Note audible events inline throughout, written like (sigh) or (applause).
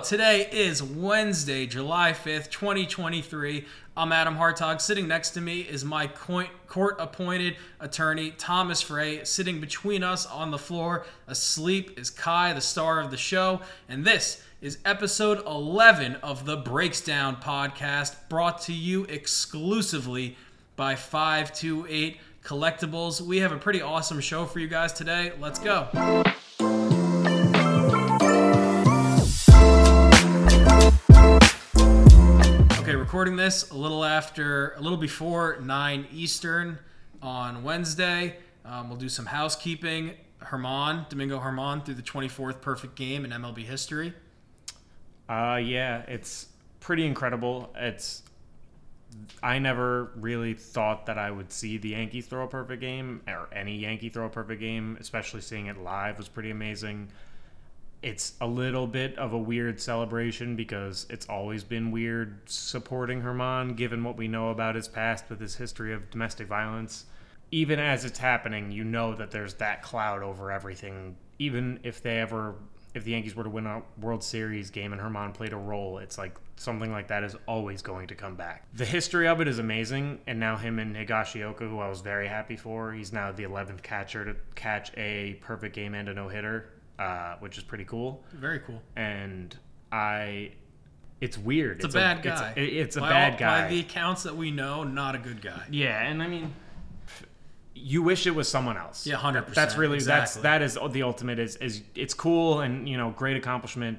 Today is Wednesday, July 5th, 2023. I'm Adam Hartog. Sitting next to me is my court appointed attorney, Thomas Frey. Sitting between us on the floor, asleep, is Kai, the star of the show. And this is episode 11 of the Breaks Down podcast, brought to you exclusively by 528 Collectibles. We have a pretty awesome show for you guys today. Let's go. Recording this a little after, a little before 9 Eastern on Wednesday. Um, we'll do some housekeeping. German, Domingo German, threw the 24th perfect game in MLB history. Uh, yeah, it's pretty incredible. It's I never really thought that I would see the Yankees throw a perfect game or any Yankee throw a perfect game, especially seeing it live was pretty amazing. It's a little bit of a weird celebration because it's always been weird supporting German, given what we know about his past with his history of domestic violence. Even as it's happening, you know that there's that cloud over everything. Even if they ever if the Yankees were to win a World Series game and German played a role, it's like something like that is always going to come back. The history of it is amazing, and now him and Higashioka, who I was very happy for, he's now the 11th catcher to catch a perfect game and a no hitter, uh, which is pretty cool. Very cool. And I. It's weird. It's, it's a bad guy. It's a, it's a by bad all, guy. By the accounts that we know, not a good guy. Yeah, and I mean, you wish it was someone else. Yeah, hundred percent. That's really exactly. that's that is the ultimate. Is is it's cool and you know great accomplishment,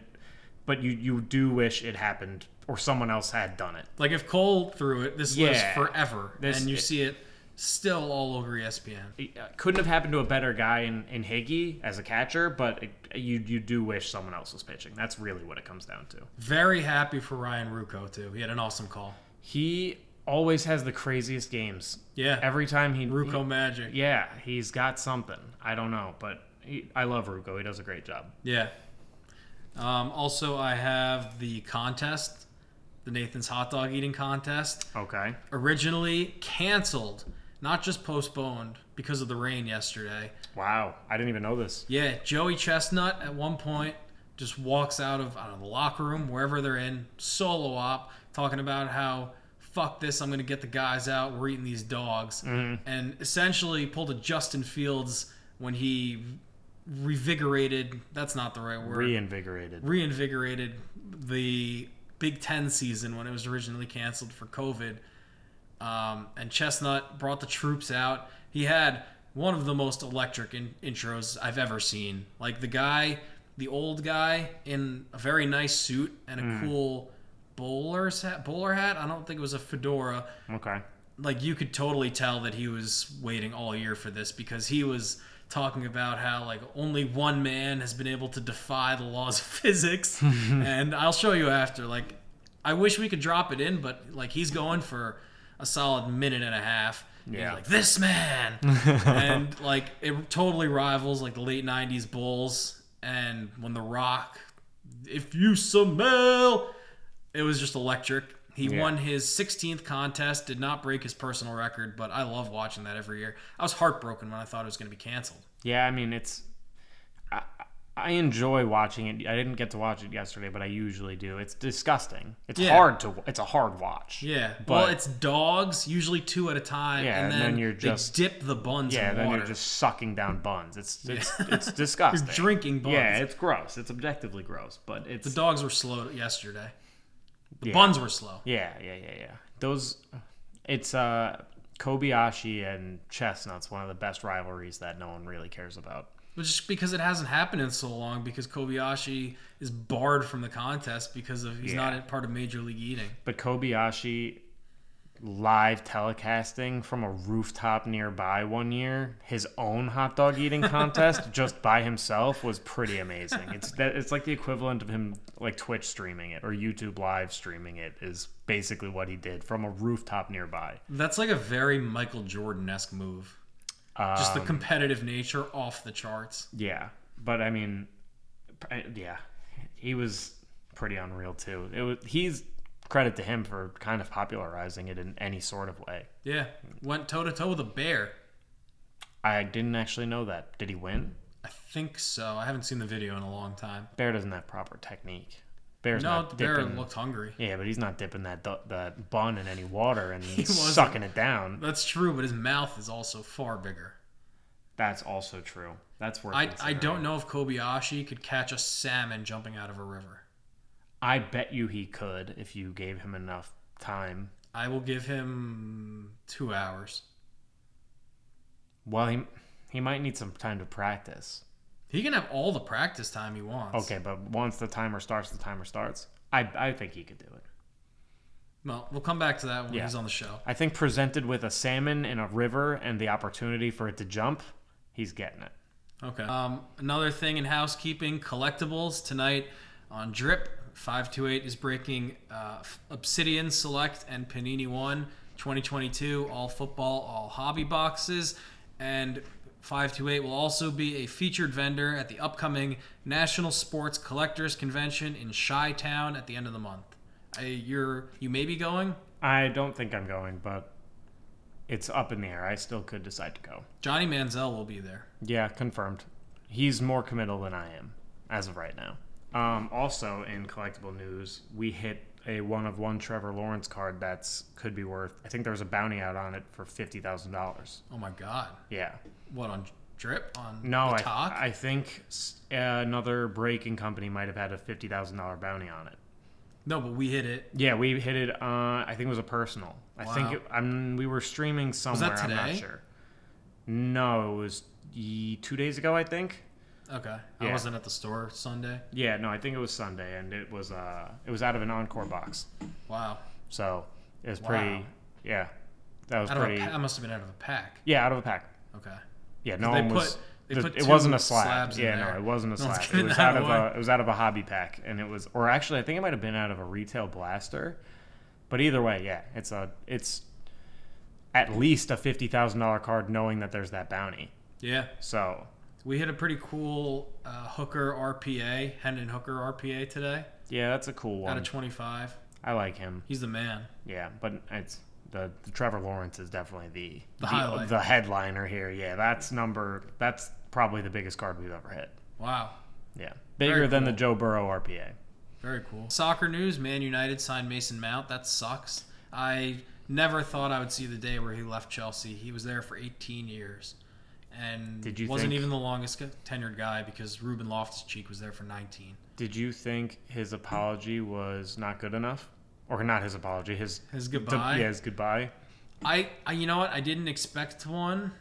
but you you do wish it happened or someone else had done it. Like if Cole threw it, this Yeah. lives forever, This- and you it- see it still all over ESPN. It uh, couldn't have happened to a better guy in in Higgy as a catcher, but it, you you do wish someone else was pitching. That's really what it comes down to. Very happy for Ryan Ruocco too. He had an awesome call. He always has the craziest games. Yeah, Every time he Ruocco magic. Yeah, he's got something. I don't know, but he, I love Ruocco. He does a great job. Yeah. Um, also, I have the contest, the Nathan's hot dog eating contest. Okay. Originally canceled, not just postponed because of the rain yesterday. Wow, I didn't even know this. Yeah, Joey Chestnut at one point just walks out of I don't know, the locker room, wherever they're in, solo op, talking about how fuck this, I'm gonna get the guys out, we're eating these dogs. Mm-hmm. And essentially pulled a Justin Fields when he revigorated that's not the right word. Reinvigorated. reinvigorated the Big Ten season when it was originally canceled for COVID. Um, and Chestnut brought the troops out. He had one of the most electric in- intros I've ever seen. Like the guy, the old guy in a very nice suit and a cool bowler's hat, bowler hat. I don't think it was a fedora Okay. like you could totally tell that he was waiting all year for this because he was talking about how like only one man has been able to defy the laws of (laughs) physics (laughs) and I'll show you after like I wish we could drop it in but like he's going for a solid minute and a half Yeah. like this man (laughs) and like it totally rivals like the late 90s bulls and when the rock if you smell it was just electric. He Yeah. won his 16th contest, did not break his personal record, but I love watching that every year. I was heartbroken when I thought it was going to be canceled. Yeah, I mean it's. I, enjoy watching it. I didn't get to watch it yesterday, but I usually do. It's disgusting. It's Yeah. hard to. It's a hard watch. Yeah, But- well, it's dogs, usually two at a time, Yeah, and and then, then you're they just- dip the buns Yeah, in then water. you're just sucking down buns. It's it's (laughs) it's disgusting. You're drinking buns. Yeah, it's gross. It's objectively gross, but it's the dogs were slow yesterday. The Yeah. buns were slow. Yeah, yeah, yeah, yeah. Those, it's uh, Kobayashi and Chestnut's one of the best rivalries that no one really cares about. But just because it hasn't happened in so long, because Kobayashi is barred from the contest because of he's Yeah. not a part of Major League Eating. But Kobayashi live telecasting from a rooftop nearby one year his own hot dog eating contest (laughs) just by himself was pretty amazing. It's that it's like the equivalent of him like Twitch streaming it or YouTube live streaming it is basically what he did from a rooftop nearby. That's like a very Michael Jordan esque move. Just the Um, competitive nature off the charts. Yeah, but I mean, yeah, he was pretty unreal too. It was he's credit to him for kind of popularizing it in any sort of way. Yeah, went toe to toe with a bear. I didn't actually know that. Did he win? I think so. I haven't seen the video in a long time. Bear doesn't have proper technique. Bear's no, not the bear dipping. looked hungry. yeah, but he's not dipping that that bun in any water and (laughs) sucking it down. That's true, but his mouth is also far bigger. That's also true. That's worth. I, I don't know if Kobayashi could catch a salmon jumping out of a river. I bet you he could if you gave him enough time. I will give him two hours. Well, he he might need some time to practice. He can have all the practice time he wants. Okay, but once the timer starts, the timer starts. I I think he could do it. Well, we'll come back to that when Yeah. he's on the show. I think presented with a salmon in a river and the opportunity for it to jump, he's getting it. Okay. Um, another thing in housekeeping, collectibles tonight on Drip. 528 is breaking uh, Obsidian Select and Panini One 2022, all football, all hobby boxes. And 528 will also be a featured vendor at the upcoming National Sports Collectors Convention in Chi Town at the end of the month. I, you're you may be going. I don't think I'm going, but it's up in the air. I still could decide to go. Johnny Manziel will be there. Yeah, confirmed. He's more committal than I am as of right now. Um, also, in collectible news, we hit a one of one Trevor Lawrence card that's could be worth. I think there was a bounty out on it for fifty thousand dollars. Oh my God! Yeah. What on Drip on No, I, talk? I think uh, another breaking company might have had a fifty thousand dollar bounty on it. no, but we hit it. Yeah, we hit it. Uh, I think it was a personal. I think it, I'm. We were streaming somewhere. that I'm not sure. No, it was two days ago. I think. Okay. I Yeah. wasn't at the store Sunday. Yeah, no, I think it was Sunday, and it was uh, it was out of an encore box. Wow. So it was Wow. pretty. Yeah, that was Out of a pretty. pa- that must have been out of a pack. yeah, out of a pack. Okay. Yeah, no they one was. put- they the- put it two wasn't a slab. slabs in Yeah, there. no, it wasn't a (laughs) No one's slab. It giving was (laughs) that out of away. a. It was out of a hobby pack, and it was, or actually, I think it might have been out of a retail blaster. But either way, yeah, it's a it's at least a fifty thousand dollar card, knowing that there's that bounty. Yeah. So We hit a pretty cool uh, Hooker RPA, Hendon Hooker RPA today yeah, that's a cool one. out of 25. I like him. He's the man. Yeah, but it's the, the Trevor Lawrence is definitely the The highlight. the headliner here. Yeah, that's number that's probably the biggest card we've ever hit. Wow. Yeah, bigger than the. Joe Burrow RPA. Very cool. Soccer news: Man United signed Mason Mount. That sucks. I never thought I would see the day where he left Chelsea. He was there for 18 years, and Did you wasn't think- even the longest tenured guy because Ruben Loftus-Cheek was there for 19. Did you think his apology was not good enough, or not his apology? His His goodbye. yeah, his goodbye. I, I, you know what? I didn't expect one.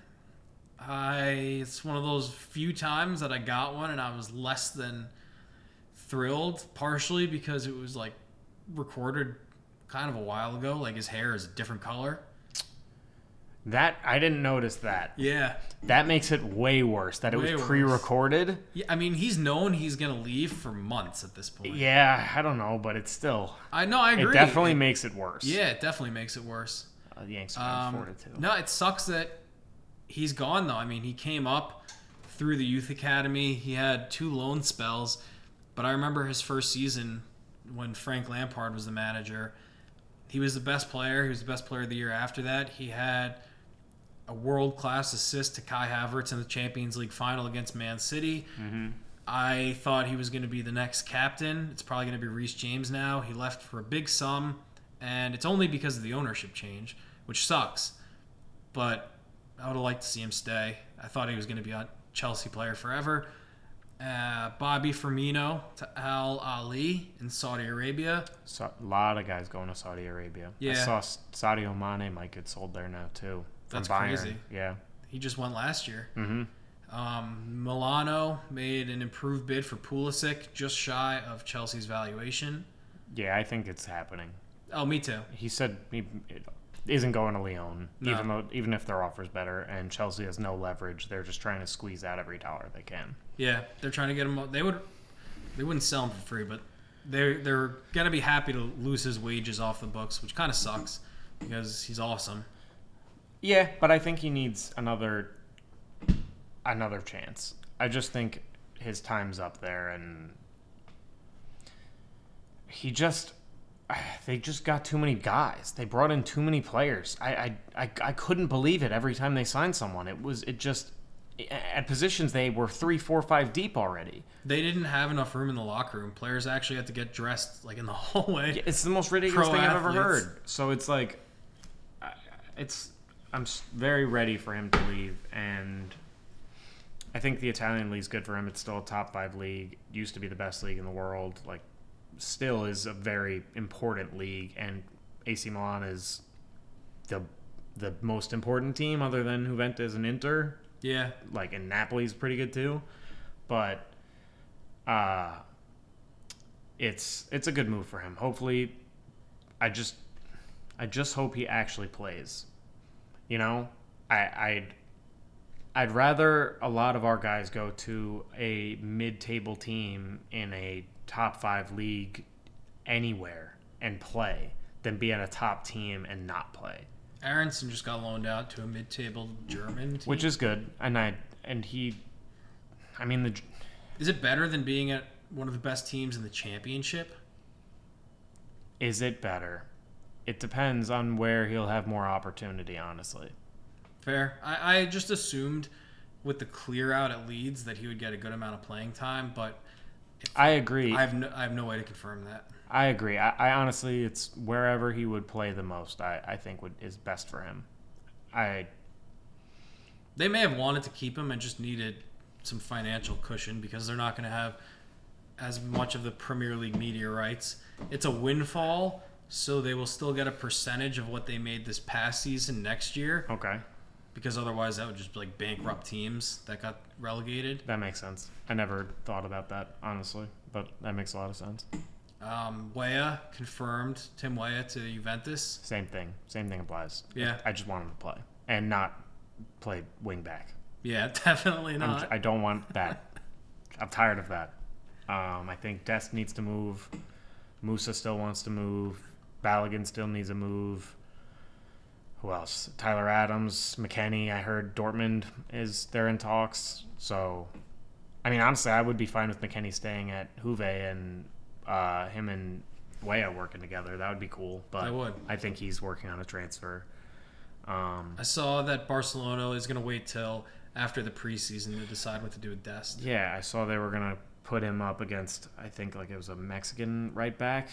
I it's one of those few times that I got one and I was less than thrilled. Partially because it was like recorded kind of a while ago. Like his hair is a different color. That I didn't notice that. Yeah. That makes it way worse that it Way was pre-recorded. Yeah. I mean, he's known he's gonna leave for months at this point. Yeah, I don't know, but it's still I know. I agree. it definitely makes it worse. Yeah, it definitely makes it worse. uh, the Yanks are Um, afford it too. no, it sucks that he's gone though. I mean, he came up through the youth academy. He had two loan spells, but I remember his first season when Frank Lampard was the manager. He was the best player. He was the best player of the year after that. He had a world class assist to Kai Havertz in the Champions League final against Man City. I thought he was going to be the next captain. It's probably going to be Reece James now. He left for a big sum, and it's only because of the ownership change, which sucks. But I would have liked to see him stay. I thought he was going to be a Chelsea player forever. Uh, Bobby Firmino to Al Ahli in Saudi Arabia. So, a lot of guys going to Saudi Arabia. Yeah. I saw S- Sadio Mane might get sold there now too. That's Bayern. crazy. Yeah. He just went last year. Mm-hmm. Um, Milano made an improved bid for Pulisic, just shy of Chelsea's valuation. Yeah, I think it's happening. Oh, me too. He said he isn't going to Lyon, No. even though even if their offer's better, and Chelsea has no leverage. They're just trying to squeeze out every dollar they can. Yeah, they're trying to get him. They would, they wouldn't sell him for free, but they're they're gonna be happy to lose his wages off the books, which kind of sucks because he's awesome. Yeah, but I think he needs another another chance. I just think his time's up there, and he just (sighs) they just got too many guys. They brought in too many players. I I, I, I couldn't believe it every time they signed someone. It was it just at positions they were three, four, five deep already. They didn't have enough room in the locker room. Players actually had to get dressed like in the (laughs) hallway. Yeah, It's the most ridiculous Pro thing I've ever heard. So it's like, it's I'm very ready for him to leave, and I think the Italian league's good for him. It's still a top five league. Used to be the best league in the world. Like, still is a very important league, and AC Milan is the the most important team other than Juventus and Inter Yeah, like and Napoli's pretty good too. But uh it's it's a good move for him. Hopefully I just I just hope he actually plays. You know? I I'd I'd rather a lot of our guys go to a mid-table team in a top 5 league anywhere and play than be on a top team and not play. Aaronson just got loaned out to a mid-table German team. Which is good. And I and he I mean the is it better than being at one of the best teams in the championship? Is it better? It depends on where he'll have more opportunity, honestly. Fair. I, I just assumed with the clear out at Leeds that he would get a good amount of playing time, but I agree. I have no, I have no way to confirm that. I agree. I, I honestly, it's wherever he would play the most. I, I think would is best for him. I They may have wanted to keep him and just needed some financial cushion because they're not going to have as much of the Premier League media rights. It's a windfall, so they will still get a percentage of what they made this past season next year okay. because otherwise that would just be like bankrupt teams that got relegated. That makes sense. I never thought about that honestly, but that makes a lot of sense. Um, Weah confirmed Tim Weah to Juventus. Same thing. Same thing applies. Yeah. I just want him to play and not play wing back. Yeah, (laughs) definitely I'm, not. I don't want that. I'm tired of that. Um, I think Dest needs to move. Musa still wants to move. Balogun still needs a move. Who else? Tyler Adams, McKennie. I heard Dortmund is they're in talks. So, I mean, honestly, I would be fine with McKennie staying at Juve and uh, him and Weah working together. That would be cool. But I would. I think he's working on a transfer. Um, I saw that Barcelona is going to wait till after the preseason to decide what to do with Dest. Yeah, I saw they were gonna put him up against. I think like it was a Mexican right back,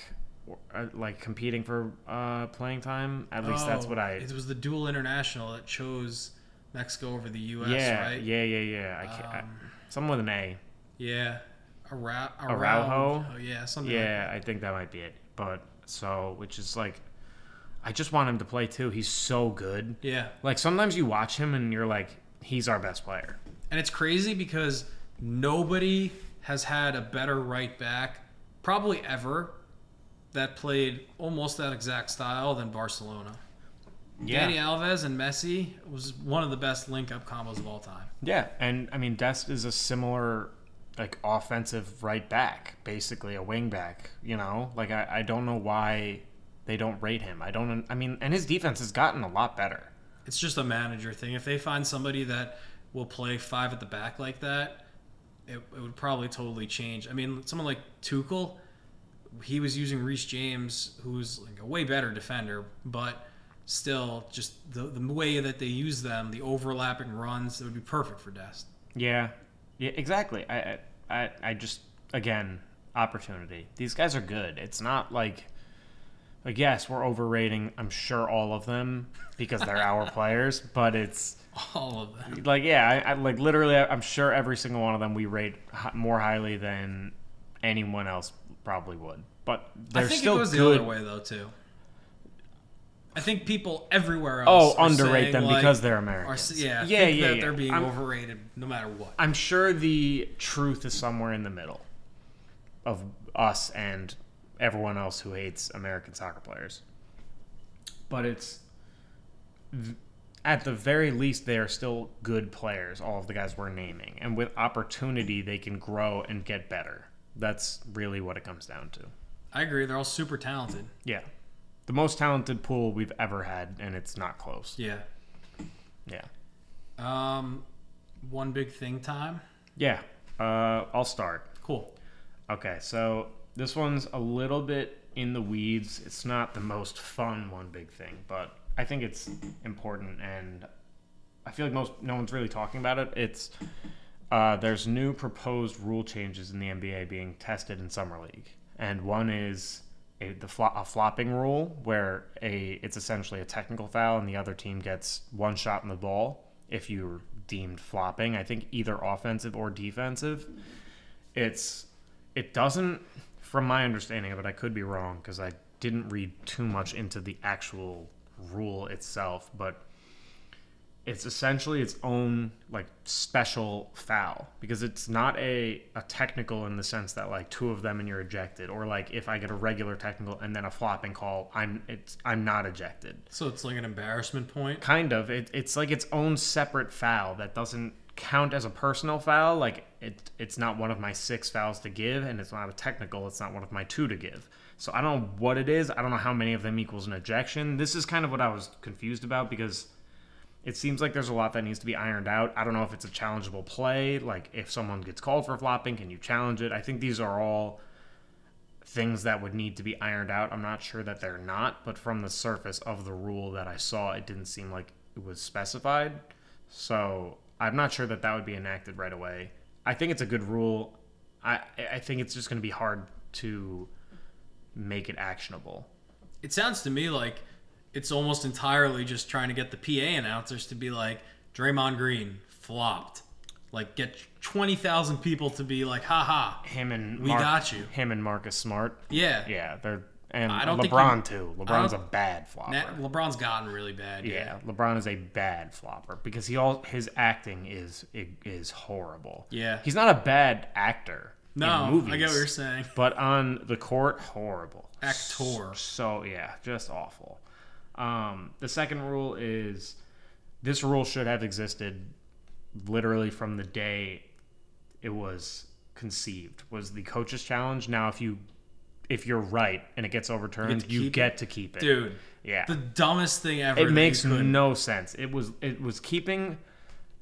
like competing for uh, playing time. At least that's Oh, what I. It was the dual international that chose Mexico over the U.S. yeah, right? yeah, yeah, yeah. I can't. I, Um, someone with an A. yeah. Ara- Araujo? Oh yeah, something. Like Yeah, I think that might be it. But so, which is like, I just want him to play too. He's so good. Yeah, Like sometimes you watch him and you're like, he's our best player. and it's crazy because nobody has had a better right back, probably ever, that played almost that exact style than Barcelona. Yeah. Dani Alves and Messi was one of the best link-up combos of all time. Yeah, and I mean Dest is a similar like offensive right back, basically a wing back. You know, like I, I don't know why they don't rate him. I don't. I mean, and his defense has gotten a lot better. It's just a manager thing. If they find somebody that will play five at the back like that, it, it would probably totally change. I mean, someone like Tuchel, he was using Reece James, who's like a way better defender, but still, just the, the way that they use them, the overlapping runs, it would be perfect for Dest. Yeah, yeah, exactly. I, I, I, I just again opportunity. These guys are good. It's not like. Like yes, we're overrating. I'm sure all of them because they're our (laughs) players, but it's All of them. like yeah I, I like literally i'm sure every single one of them we rate more highly than anyone else probably would but they're I think still it goes good the other way though too. I think people everywhere oh else are underrate them like- because they're are, americans s- yeah, yeah think yeah, that yeah. they're being I'm, overrated no matter what. I'm sure the truth is somewhere in the middle of us and everyone else who hates american soccer players but it's at the very least they are still good players all of the guys we're naming and with opportunity they can grow and get better that's really what it comes down to I agree. They're all super talented. yeah the most talented pool we've ever had and it's not close Yeah. yeah Um, one big thing time. yeah uh, i'll start Cool. Okay, so this one's a little bit in the weeds. It's not the most fun one big thing, but I think it's important and I feel like most no one's really talking about it. It's uh, there's new proposed rule changes in the NBA being tested in summer league, and one is a, the a flopping rule where a it's essentially a technical foul and the other team gets one shot in the ball if you're deemed flopping. I think either offensive or defensive. It's it doesn't, from my understanding of it, I could be wrong because I didn't read too much into the actual rule itself, but it's essentially its own like special foul because it's not a, a technical in the sense that like two of them and you're ejected or like if I get a regular technical and then a flopping call I'm it's I'm not ejected. So it's like an embarrassment point. Kind of. It, it's like its own separate foul that doesn't count as a personal foul. Like it it's not one of my six fouls to give and it's not a technical, it's not one of my two to give. So I don't know what it is. I don't know how many of them equals an ejection. This is kind of what I was confused about because it seems like there's a lot that needs to be ironed out. I don't know if it's a challengeable play. Like, if someone gets called for flopping, can you challenge it? I think these are all things that would need to be ironed out. I'm not sure that they're not, but from the surface of the rule that I saw, it didn't seem like it was specified. So I'm not sure that that would be enacted right away. I think it's a good rule. I I think it's just going to be hard to make it actionable. It sounds to me like it's almost entirely just trying to get the PA announcers to be like, Draymond Green flopped. Like, get 20,000 people to be like, haha. Him and We got you. Him and Marcus Smart. Yeah. Yeah, they're and I don't LeBron too. LeBron's a bad flopper. Na- LeBron's gotten really bad. yeah, LeBron is a bad flopper because he all his acting is is horrible. Yeah. he's not a bad actor. No, in movies, I get what you're saying. But on the court, horrible. Actor. So yeah, just awful. Um, the second rule is this rule should have existed literally from the day it was conceived. Was the coach's challenge? Now, if you if you're right and it gets overturned, to you keep get to keep it. Dude, yeah, the dumbest thing ever. it makes no sense. It was it was keeping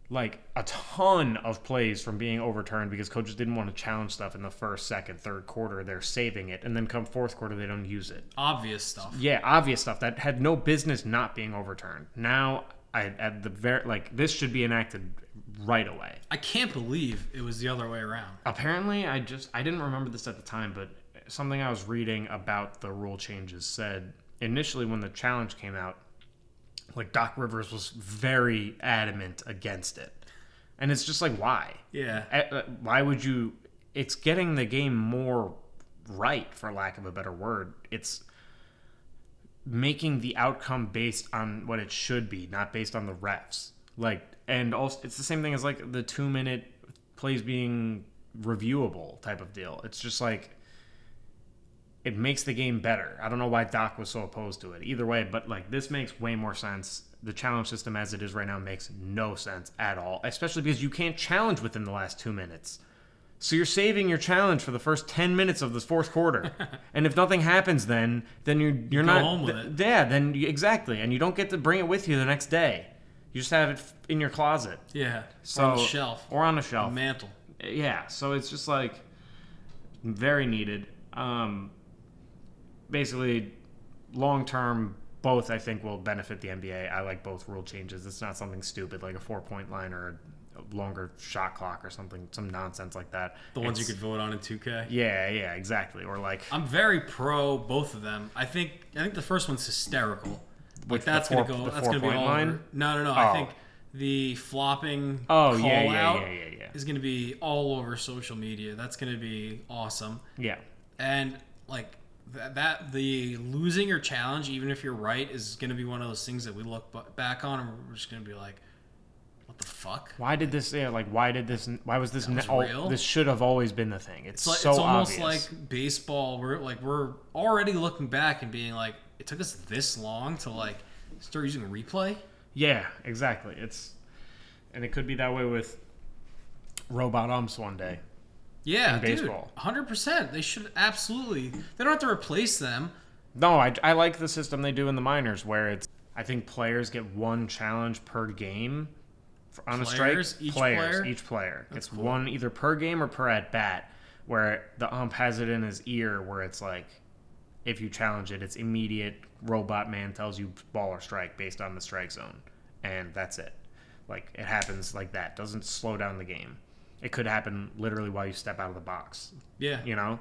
like a ton of plays from being overturned because coaches didn't want to challenge stuff in the first, second, third quarter. They're saving it, and then come fourth quarter they don't use it. obvious stuff. Yeah, obvious stuff that had no business not being overturned. Now, I at the very like this should be enacted right away. I can't believe it was the other way around. Apparently, I just I didn't remember this at the time, but something I was reading about the rule changes said initially when the challenge came out, like Doc Rivers was very adamant against it, and it's just like why? Yeah. Uh, uh, Why would you? It's getting the game more right, for lack of a better word. It's making the outcome based on what it should be, not based on the refs. Like, and also, it's the same thing as like the two minute plays being reviewable type of deal. It's just like it makes the game better. I don't know why Doc was so opposed to it. Either way, but like this makes way more sense. The challenge system as it is right now makes no sense at all, especially because you can't challenge within the last 2 minutes. So you're saving your challenge for the first 10 minutes of this fourth quarter. (laughs) and if nothing happens then, then you're you're not home with th- it. Yeah, then you, exactly. And you don't get to bring it with you the next day. You just have it f- in your closet. Yeah. So on the shelf. or on a A shelf mantle. yeah so it's just like very needed um basically long term both i think will benefit the nba i like both rule changes it's not something stupid like a four point line or a longer shot clock or something some nonsense like that The ones you could vote on in 2K. yeah yeah exactly or like I'm very pro both of them. I think I think the first one's hysterical. Like that's gonna go. That's gonna be all line? over. No, no, no. Oh. I think the flopping Oh, call yeah, yeah, out yeah, yeah, yeah. is gonna be all over social media. That's gonna be awesome. yeah And like that, that the losing your challenge, even if you're right, is gonna be one of those things that we look back on and we're just gonna be like, what the fuck? why did this yeah like why did this why was this was ne- al- real? this should have always been the thing it's, It's like so it's almost obvious. like baseball. We're like we're already looking back and being like, it took us this long to like start using replay. Yeah, exactly. It's and it could be that way with robot umps one day. Yeah, baseball. hundred percent. They should absolutely. They don't have to replace them. No, I, I like the system they do in the minors where it's I think players get one challenge per game for, on Players? a strike. Each players, player? each player gets cool. one either per game or per at bat. Where the ump has it in his ear, where it's like, if you challenge it, it's immediate. Robot man tells you ball or strike based on the strike zone, and that's it. Like it happens like that. Doesn't slow down the game. It could happen literally while you step out of the box. Yeah. You know.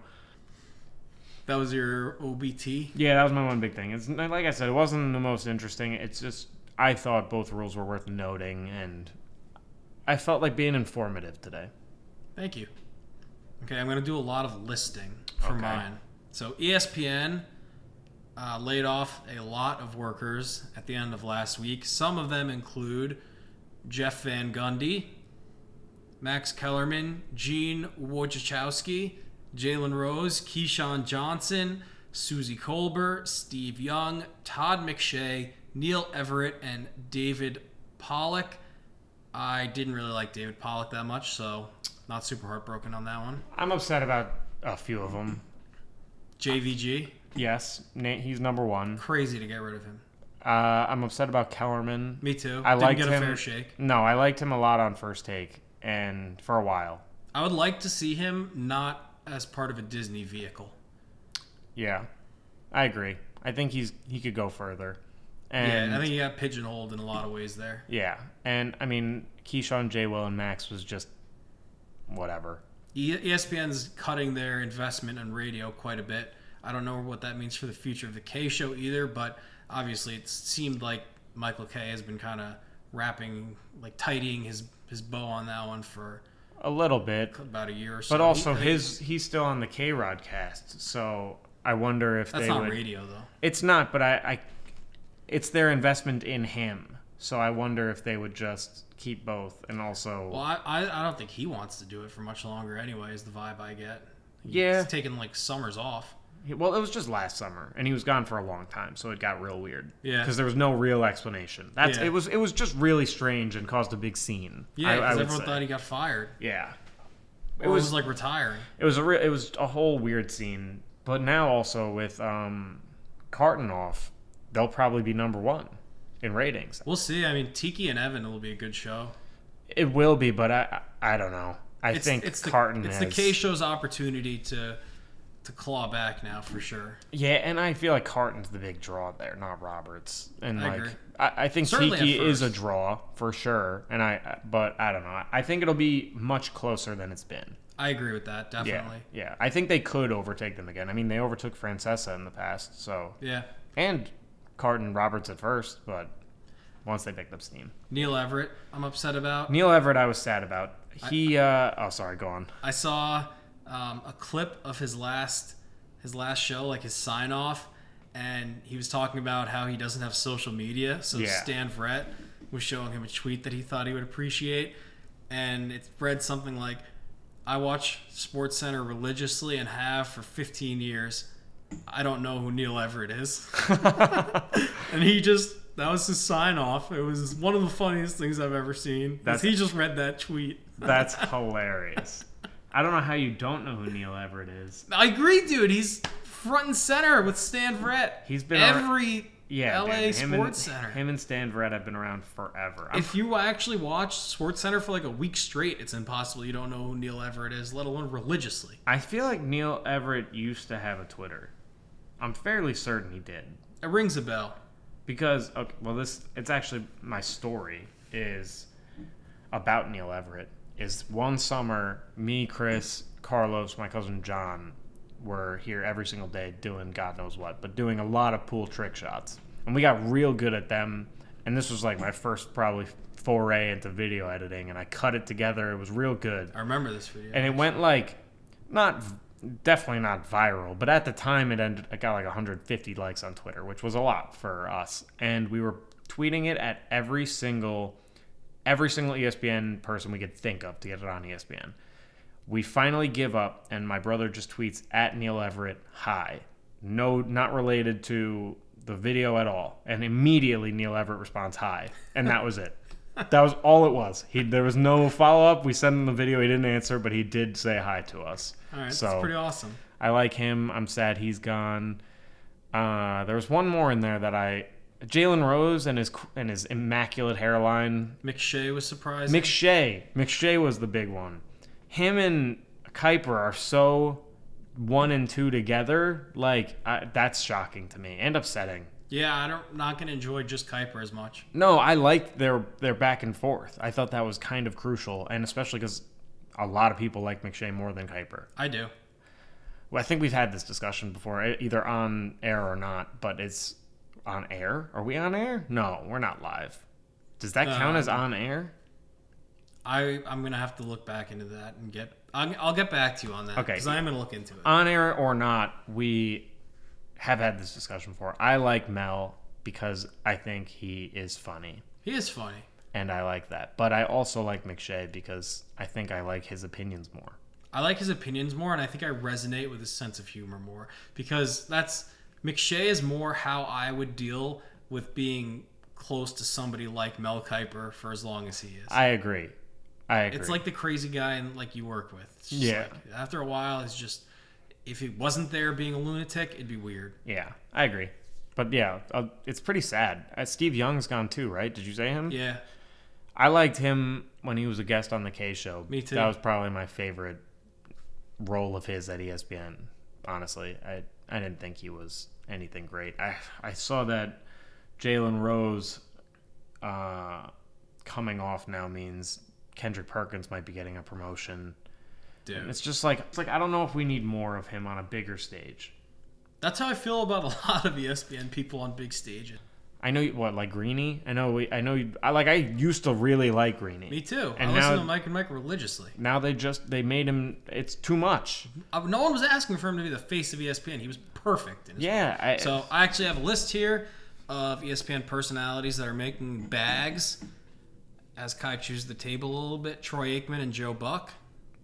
That was your OBT. Yeah, that was my one big thing. It's like I said, it wasn't the most interesting. It's just I thought both rules were worth noting, and I felt like being informative today. Thank you. Okay, I'm going to do a lot of listing for Okay. mine. So ESPN uh, laid off a lot of workers at the end of last week. Some of them include Jeff Van Gundy, Max Kellerman, Gene Wojciechowski, Jalen Rose, Keyshawn Johnson, Suzy Kolber, Steve Young, Todd McShay, Neil Everett, and David Pollack. I didn't really like David Pollack that much, so not super heartbroken on that one. I'm upset about a few of them. JVG, Yes, Nate, he's number one. crazy to get rid of him. Uh, I'm upset about Kellerman. Me too. I Didn't liked get a him. fair shake. No, I liked him a lot on first take, and for a while. I would like to see him not as part of a Disney vehicle. Yeah, I agree. I think he's he could go further. And yeah, I think he got pigeonholed in a lot of ways there. yeah, and I mean Keyshawn, J. Will, and Max was just whatever. ESPN's cutting their investment in radio quite a bit. I don't know what that means for the future of the Kay show either, but obviously it seemed like Michael Kay has been kind of wrapping, like tidying his his bow on that one for A little bit, about a year or so. but also He- his he's still on the KayRod cast, so I wonder if that's they not would. radio though. It's not, but I, I, it's their investment in him. So I wonder if they would just keep both and also. Well, I, I I don't think he wants to do it for much longer anyway. Is the vibe I get. He's Yeah. taking like summers off. Well, it was just last summer, and he was gone for a long time, so it got real weird. Yeah. because there was no real explanation. That's Yeah. it was it was just really strange and caused a big scene. Yeah, because everyone say. thought he got fired. Yeah, It was, like retiring. it was a real it was a whole weird scene. But now also with um, Carton off, they'll probably be number one in ratings. We'll see. I mean, Tiki and Evan will be a good show. It will be, but I I I don't know. I It's, think it's the, Carton It's has, the Kay show's opportunity to to claw back now for sure. Yeah, and I feel like Carton's the big draw there, not Roberts. And I like. I, I think Certainly Tiki is a draw for sure. And I, but I don't know. I think it'll be much closer than it's been. I agree with that. Definitely. Yeah, yeah. I think they could overtake them again. I mean, they overtook Francesa in the past, so Yeah. and Carton Roberts at first, but once they picked up steam, Neil Everett, I'm upset about. Neil Everett, I was sad about. He, uh, oh, sorry, go on. I saw um, a clip of his last his last show, like his sign off, and he was talking about how he doesn't have social media. So Yeah. Stan Verrett was showing him a tweet that he thought he would appreciate, and it read something like, "I watch Sports Center religiously and have for 15 years. I don't know who Neil Everett is." (laughs) and he just that was his sign off. It was one of the funniest things I've ever seen. That's- he just read that tweet. That's hilarious. I don't know how you don't know who Neil Everett is. I agree, dude. He's front and center with Stan Verrett. He's been ar- every Yeah, LA dude, him Sports and, Center. Him and Stan Verrett have been around forever. I'm if you actually watch Sports Center for like a week straight, it's impossible you don't know who Neil Everett is, let alone religiously. I feel like Neil Everett used to have a Twitter. I'm fairly certain he did. It rings a bell. Because okay, well this it's actually my story is about Neil Everett. Is one summer me, Chris, Carlos, my cousin John were here every single day doing God knows what, but doing a lot of pool trick shots. And we got real good at them. And this was like my first probably foray into video editing and I cut it together. It was real good. I remember this video. and it went like not definitely not viral but at the time it ended it got like 150 likes on twitter which was a lot for us and we were tweeting it at every single every single espn person we could think of to get it on espn we finally give up and my brother just tweets at neil everett hi no not related to the video at all and immediately neil everett responds hi and that was it (laughs) that was all it was. He there was no follow up. We sent him the video. He didn't answer, but he did say hi to us. All right, so that's pretty awesome. I like him. I'm sad he's gone. Uh, there was one more in there that I, Jalen Rose and his and his immaculate hairline. McShay was surprising. McShay, McShay was the big one. Him and Kiper are so one and two together. Like I, that's shocking to me and upsetting. Yeah, I'm not going to enjoy just Kiper as much. No, I liked their their back and forth. I thought that was kind of crucial, and especially because a lot of people like McShay more than Kiper. I do. Well, I think we've had this discussion before, either on air or not. But it's on air. Are we on air? No, we're not live. Does that count as um, on air? I I'm gonna have to look back into that and get. I'll, I'll get back to you on that. Okay. Because I'm gonna look into it. On air or not, we have had this discussion before. I like Mel because I think he is funny. he is funny. and I like that. But I also like McShay because I think I like his opinions more. I like his opinions more, and I think I resonate with his sense of humor more because that's McShay is more how I would deal with being close to somebody like Mel Kiper for as long as he is. I agree. I agree. it's like the crazy guy and like you work with. Yeah. like, after a while, it's just if he wasn't there being a lunatic, it'd be weird. yeah, I agree. But yeah, uh, it's pretty sad. Uh, Steve Young's gone too, right? Did you say him? Yeah, I liked him when he was a guest on the Kay Show. Me too. That was probably my favorite role of his at ESPN. Honestly, I I didn't think he was anything great. I I saw that Jalen Rose uh, coming off now means Kendrick Perkins might be getting a promotion. dude. It's just like it's like I don't know if we need more of him on a bigger stage. That's how I feel about a (laughs) lot of ESPN people on big stages. I know what like Greeny. I know we. I know you. I like. I used to really like Greeny. Me too. And I listen now- to Mike and Mike religiously. Now they just they made him. It's too much. Uh, No one was asking for him to be the face of ESPN. He was perfect. Yeah. I, So I actually have a list here of ESPN personalities that are making bags. As Kai chooses the table a little bit, Troy Aikman and Joe Buck.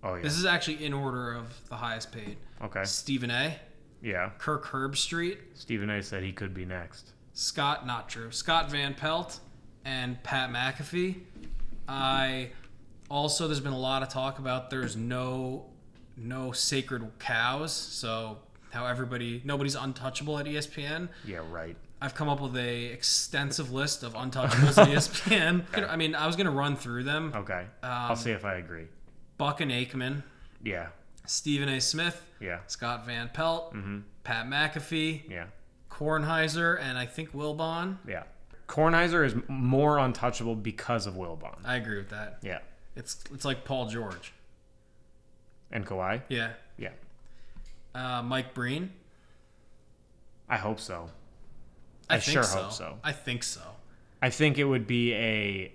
oh yeah. This is actually in order of the highest paid. okay. Stephen A. Yeah. Kirk Herbstreit, Stephen A. said he could be next. Scott, not true, Scott Van Pelt, and Pat McAfee. I also there's been a lot of talk about there's no no sacred cows, so how everybody nobody's untouchable at ESPN. Yeah. Right. I've come up with a extensive list of untouchables at (laughs) ESPN. I mean, I was gonna run through them. Okay. I'll Um, see if I agree. Buck and Aikman, Yeah. Stephen A. Smith, Yeah. Scott Van Pelt, Mm-hmm. Pat McAfee, Yeah. Kornheiser, and I think Wilbon. Yeah. Kornheiser is more untouchable because of Wilbon. I agree with that. Yeah. It's it's like Paul George. And Kawhi. Yeah. Uh, Mike Breen. I hope so. I, I think sure so. hope so. I think so. I think it would be a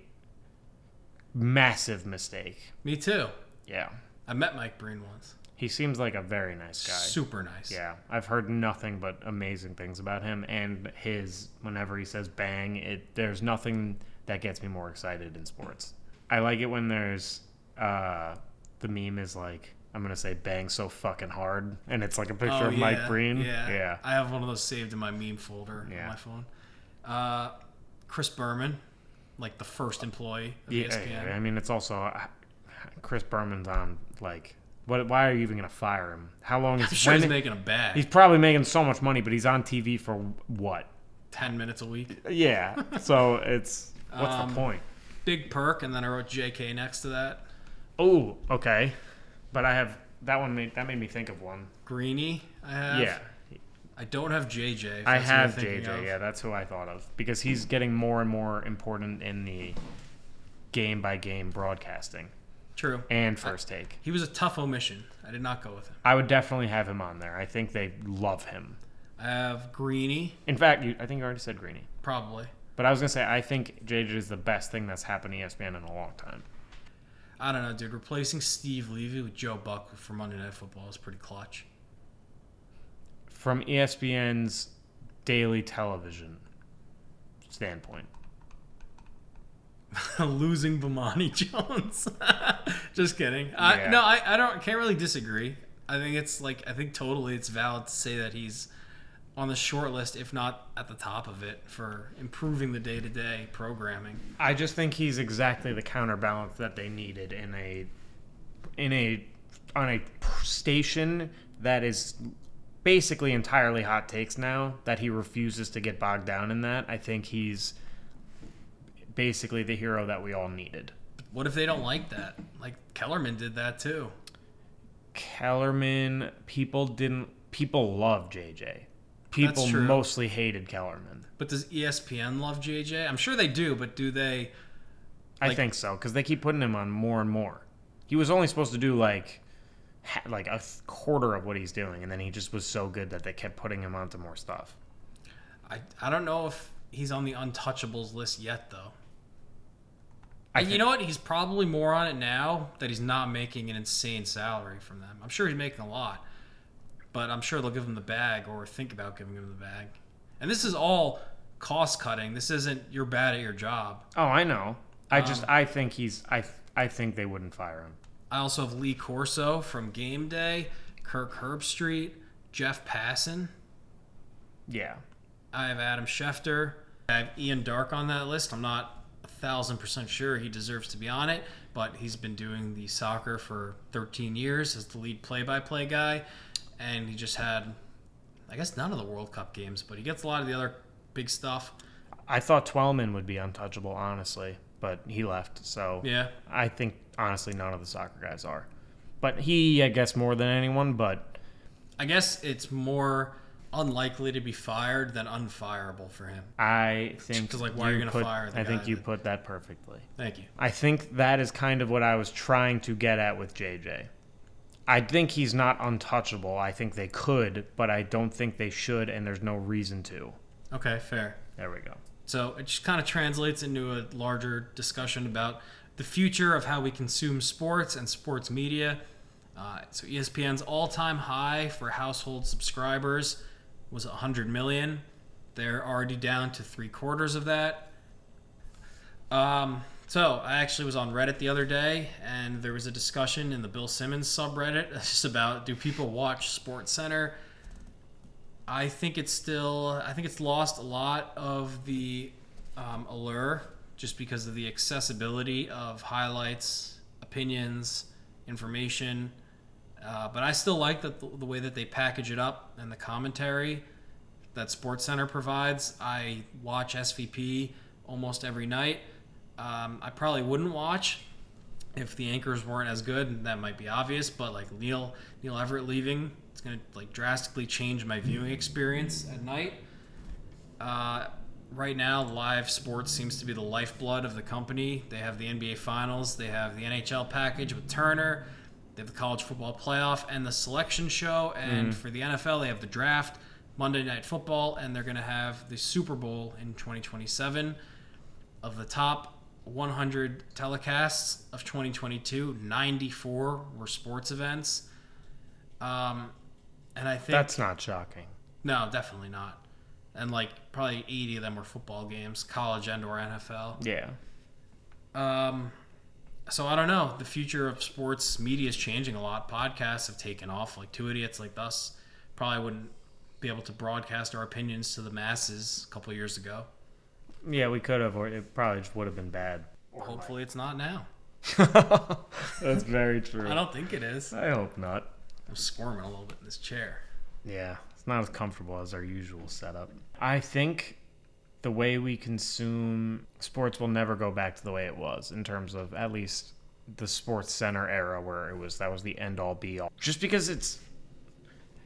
massive mistake. Me too. Yeah. I met Mike Breen once. He seems like a very nice guy. Super nice. Yeah, I've heard nothing but amazing things about him and his. Whenever he says "bang," it there's nothing that gets me more excited in sports. I like it when there's uh, the meme is like I'm gonna say "bang so fucking hard" and it's like a picture Oh, of Mike Breen. Yeah. yeah, I have one of those saved in my meme folder Yeah. on my phone. Uh, Chris Berman, like the first employee of Yeah, ESPN. I mean, it's also uh, Chris Berman's on like. What, why are you even gonna fire him? How long (laughs) is I'm sure he's making a bag. He's probably making so much money, but he's on TV for what? Ten minutes a week. Yeah. (laughs) So it's what's Um, the point? Big perk, and then I wrote JK next to that. Oh, okay. But I have that one. Made that made me think of one. Greeny, I have. yeah, I don't have JJ. I that's what you're have JJ. of. Yeah, that's who I thought of because he's getting more and more important in the game by game broadcasting True. and first take. He was a tough omission. I did not go with him. I would definitely have him on there. I think they love him. I have Greeny, In fact, you, I think you already said Greeny. probably. But I was gonna say I think JJ is the best thing that's happened to ESPN in a long time. I don't know, dude. Replacing Steve Levy with Joe Buck for Monday Night Football is pretty clutch. From ESPN's daily television standpoint. (laughs) Losing Bomani (laughs) Jones. (laughs) Just kidding. I, No, I, I don't can't really disagree. I think it's like I think totally it's valid to say that he's on the short list, if not at the top of it, for improving the day to day programming. I just think he's exactly the counterbalance that they needed in a in a on a station that is basically entirely hot takes now that he refuses to get bogged down in that. I think he's basically the hero that we all needed. What if they don't like that? Like Kellerman did that too. Kellerman, people didn't people love JJ. People mostly hated Kellerman. But does ESPN love JJ? I'm sure they do, but do they? I think so because they keep putting him on more and more. He was only supposed to do like like a quarter of what he's doing, and then he just was so good that they kept putting him onto more stuff. I I don't know if he's on the untouchables list yet, though. I you know what? He's probably more on it now that he's not making an insane salary from them. I'm sure he's making a lot, but I'm sure they'll give him the bag or think about giving him the bag. And this is all cost cutting. This isn't you're bad at your job. Oh, I know. I just Um, I think he's I I think they wouldn't fire him. I also have Lee Corso from Game Day, Kirk Herbstreit, Jeff Passan. Yeah. I have Adam Schefter. I have Ian Darke on that list. I'm not a thousand percent sure he deserves to be on it, but he's been doing the soccer for 13 years as the lead play-by-play guy, and he just had, I guess, none of the World Cup games, but he gets a lot of the other big stuff. I thought Twellman would be untouchable, honestly, but he left. So Yeah, I think honestly none of the soccer guys are. But he, I guess, more than anyone. But I guess it's more unlikely to be fired than unfireable for him. I think 'Cause, like, why are you gonna fire the I think you that- put that perfectly. Thank you. I think that is kind of what I was trying to get at with JJ. I think he's not untouchable. I think they could, but I don't think they should, and there's no reason to. Okay, fair. There we go. So it just kind of translates into a larger discussion about the future of how we consume sports and sports media. Uh, so ESPN's all-time high for household subscribers was 100 million. They're already down to three quarters of that. Um, so I actually was on Reddit the other day, and there was a discussion in the Bill Simmons subreddit (laughs) just about do people watch Sports Center? I think it's still. I think it's lost a lot of the um, allure just because of the accessibility of highlights, opinions, information. Uh, but I still like the, the way that they package it up and the commentary that Sports Center provides. I watch SVP almost every night. Um, I probably wouldn't watch if the anchors weren't as good, and that might be obvious. But like Neil Neil Everett leaving, it's gonna like drastically change my viewing experience at night. Uh, right now, live sports seems to be the lifeblood of the company. They have the NBA Finals, they have the NHL package with Turner, they have the college football playoff and the selection show, and for the NFL, they have the draft, Monday Night Football, and they're gonna have the Super Bowl in 2027. Of the top 100 telecasts of 2022, 94 were sports events. Um, and I think That's not shocking. no, definitely not. And like probably 80 of them were football games, college and or NFL. Yeah. Um, so I don't know. The future of sports media is changing a lot. Podcasts have taken off. Like two idiots like us probably wouldn't be able to broadcast our opinions to the masses a couple years ago. Yeah, we could have, or it probably just would have been bad. Hopefully, it's not now. (laughs) That's very true. I don't think it is. I hope not. I'm squirming a little bit in this chair. Yeah, it's not as comfortable as our usual setup. I think the way we consume sports will never go back to the way it was in terms of at least the sports center era where it was that was the end all be all. Just because it's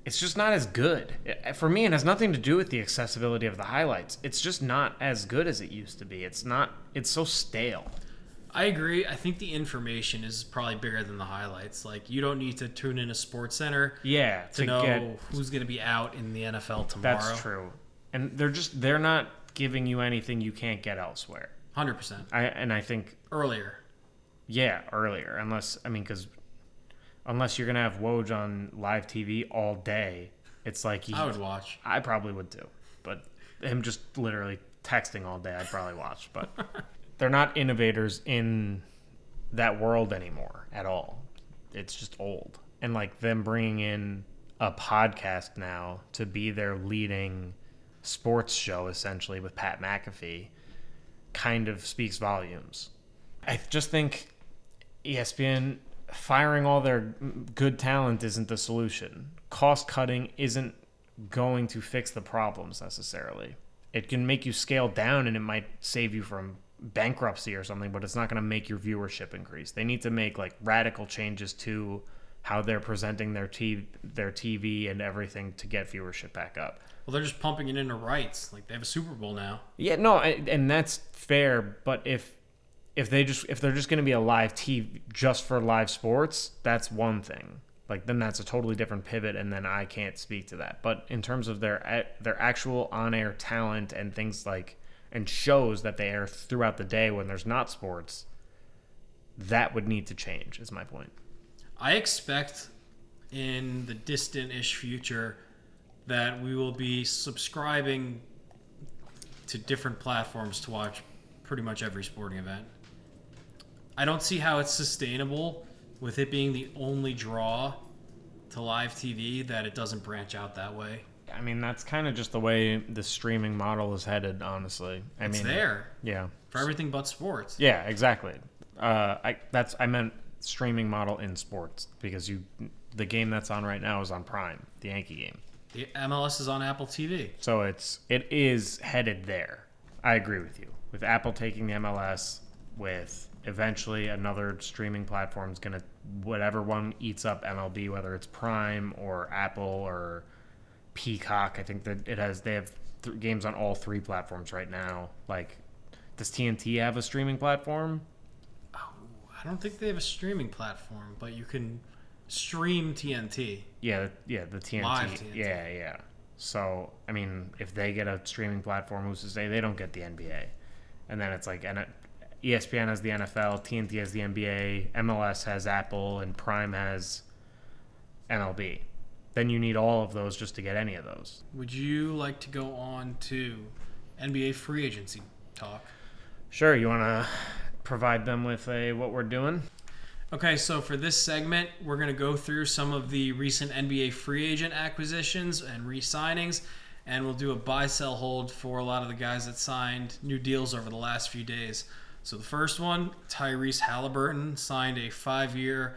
it's just not as good. Eh, for me it has nothing to do with the accessibility of the highlights. It's just not as good as it used to be. It's not it's so stale. I agree. I think the information is probably bigger than the highlights. Like you don't need to tune in a Sports Center Yeah, to to know get who's going to be out in the NFL tomorrow. that's true. And they're just they're not giving you anything you can't get elsewhere. Hundred percent. I and I think Earlier, Yeah, earlier. Unless I mean, because unless you're gonna have Woj on live TV all day, it's like he, I would watch. I probably would too. But him just literally texting all day, I'd probably watch. But (laughs) they're not innovators in that world anymore at all. It's just old. And like them bringing in a podcast now to be their leading sports show essentially with Pat McAfee kind of speaks volumes. I just think ESPN firing all their good talent isn't the solution. Cost cutting isn't going to fix the problems necessarily. It can make you scale down and it might save you from bankruptcy or something, but it's not going to make your viewership increase. They need to make like radical changes to how they're presenting their TV, their TV and everything to get viewership back up. Well, they're just pumping it into rights. Like they have a Super Bowl now. Yeah, no, and and that's fair. But if if they just if they're just going to be a live TV just for live sports, that's one thing. Like then that's a totally different pivot, and then I can't speak to that. But in terms of their their actual on air talent and things like and shows that they air throughout the day when there's not sports, that would need to change. Is my point. I expect in the distant-ish future that we will be subscribing to different platforms to watch pretty much every sporting event. I don't see how it's sustainable with it being the only draw to live TV that it doesn't branch out that way. I mean, that's kind of just the way the streaming model is headed, honestly. I It's mean, there yeah, for everything but sports. yeah, exactly. Uh, I that's I meant streaming model in sports because you the game that's on right now is on Prime, the Yankee game. The MLS is on Apple TV. So it's it is headed there. I agree with you. With Apple taking the MLS, with eventually another streaming platform is gonna whatever one eats up MLB, whether it's Prime or Apple or Peacock. I think that it has they have th- games on all three platforms right now. Like, does TNT have a streaming platform? Oh, I don't think they have a streaming platform, but you can stream TNT. Yeah, yeah, the TNT. Live TNT. Yeah, yeah. So, I mean, if they get a streaming platform, who's to say they don't get the NBA? And then it's like, and ESPN has the NFL, TNT has the NBA, MLS has Apple, and Prime has MLB. Then you need all of those just to get any of those. Would you like to go on to NBA free agency talk? Sure, you want to provide them with a what we're doing? Okay, so for this segment, we're going to go through some of the recent NBA free agent acquisitions and re signings, and we'll do a buy sell hold for a lot of the guys that signed new deals over the last few days. So the first one, Tyrese Halliburton signed a five year,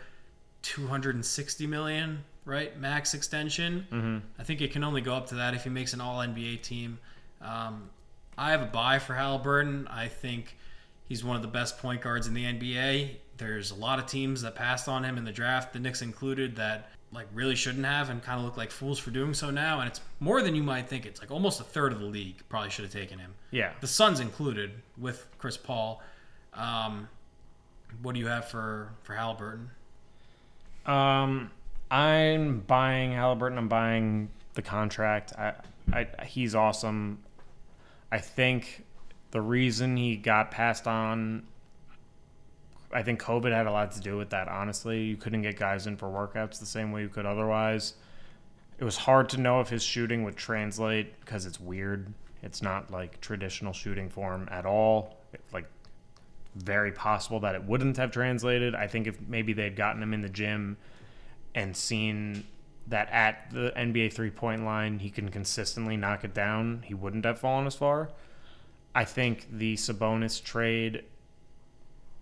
260 million, right? Max extension. Mm-hmm. I think it can only go up to that if he makes an all NBA team. Um, I have a buy for Halliburton. I think he's one of the best point guards in the NBA. There's a lot of teams that passed on him in the draft, the Knicks included, that like really shouldn't have and kind of look like fools for doing so now. And it's more than you might think. It's like almost a third of the league probably should have taken him. Yeah. The Suns included with Chris Paul. Um, what do you have for for Halliburton? Um, I'm buying Halliburton. I'm buying the contract. I, I, he's awesome. I think the reason he got passed on, I think COVID had a lot to do with that. Honestly, you couldn't get guys in for workouts the same way you could otherwise. It was hard to know if his shooting would translate because it's weird. It's not like traditional shooting form at all. It's like very possible that it wouldn't have translated. I think if maybe they'd gotten him in the gym and seen that at the NBA three point line he can consistently knock it down, he wouldn't have fallen as far. I think the Sabonis trade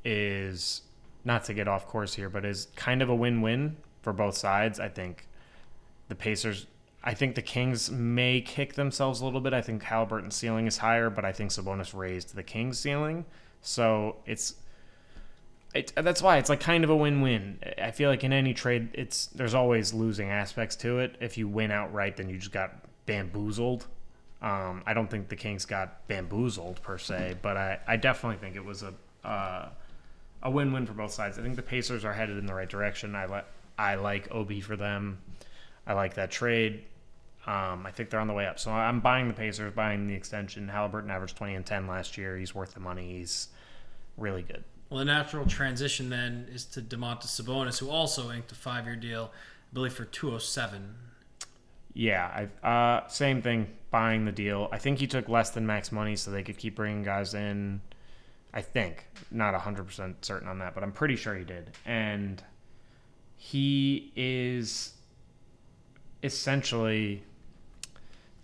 is not to get off course here, but is kind of a win win for both sides. I think the Pacers I think the Kings may kick themselves a little bit. I think Halliburton's ceiling is higher, but I think Sabonis raised the Kings ceiling. So it's it, that's why it's like kind of a win-win. I feel like in any trade, it's there's always losing aspects to it. If you win outright, then you just got bamboozled. Um, I don't think the Kings got bamboozled per se, but I, I definitely think it was a uh, a win-win for both sides. I think the Pacers are headed in the right direction. I let I like Obi for them. I like that trade. Um, I think they're on the way up. So I'm buying the Pacers, buying the extension. Halliburton averaged 20 and 10 last year. He's worth the money. He's really good. Well, the natural transition then is to Domantas Sabonis, who also inked a five-year deal, I believe for 207. Yeah, I uh, same thing. Buying the deal. I think he took less than max money, so they could keep bringing guys in. I think not hundred percent certain on that, but I'm pretty sure he did. And he is essentially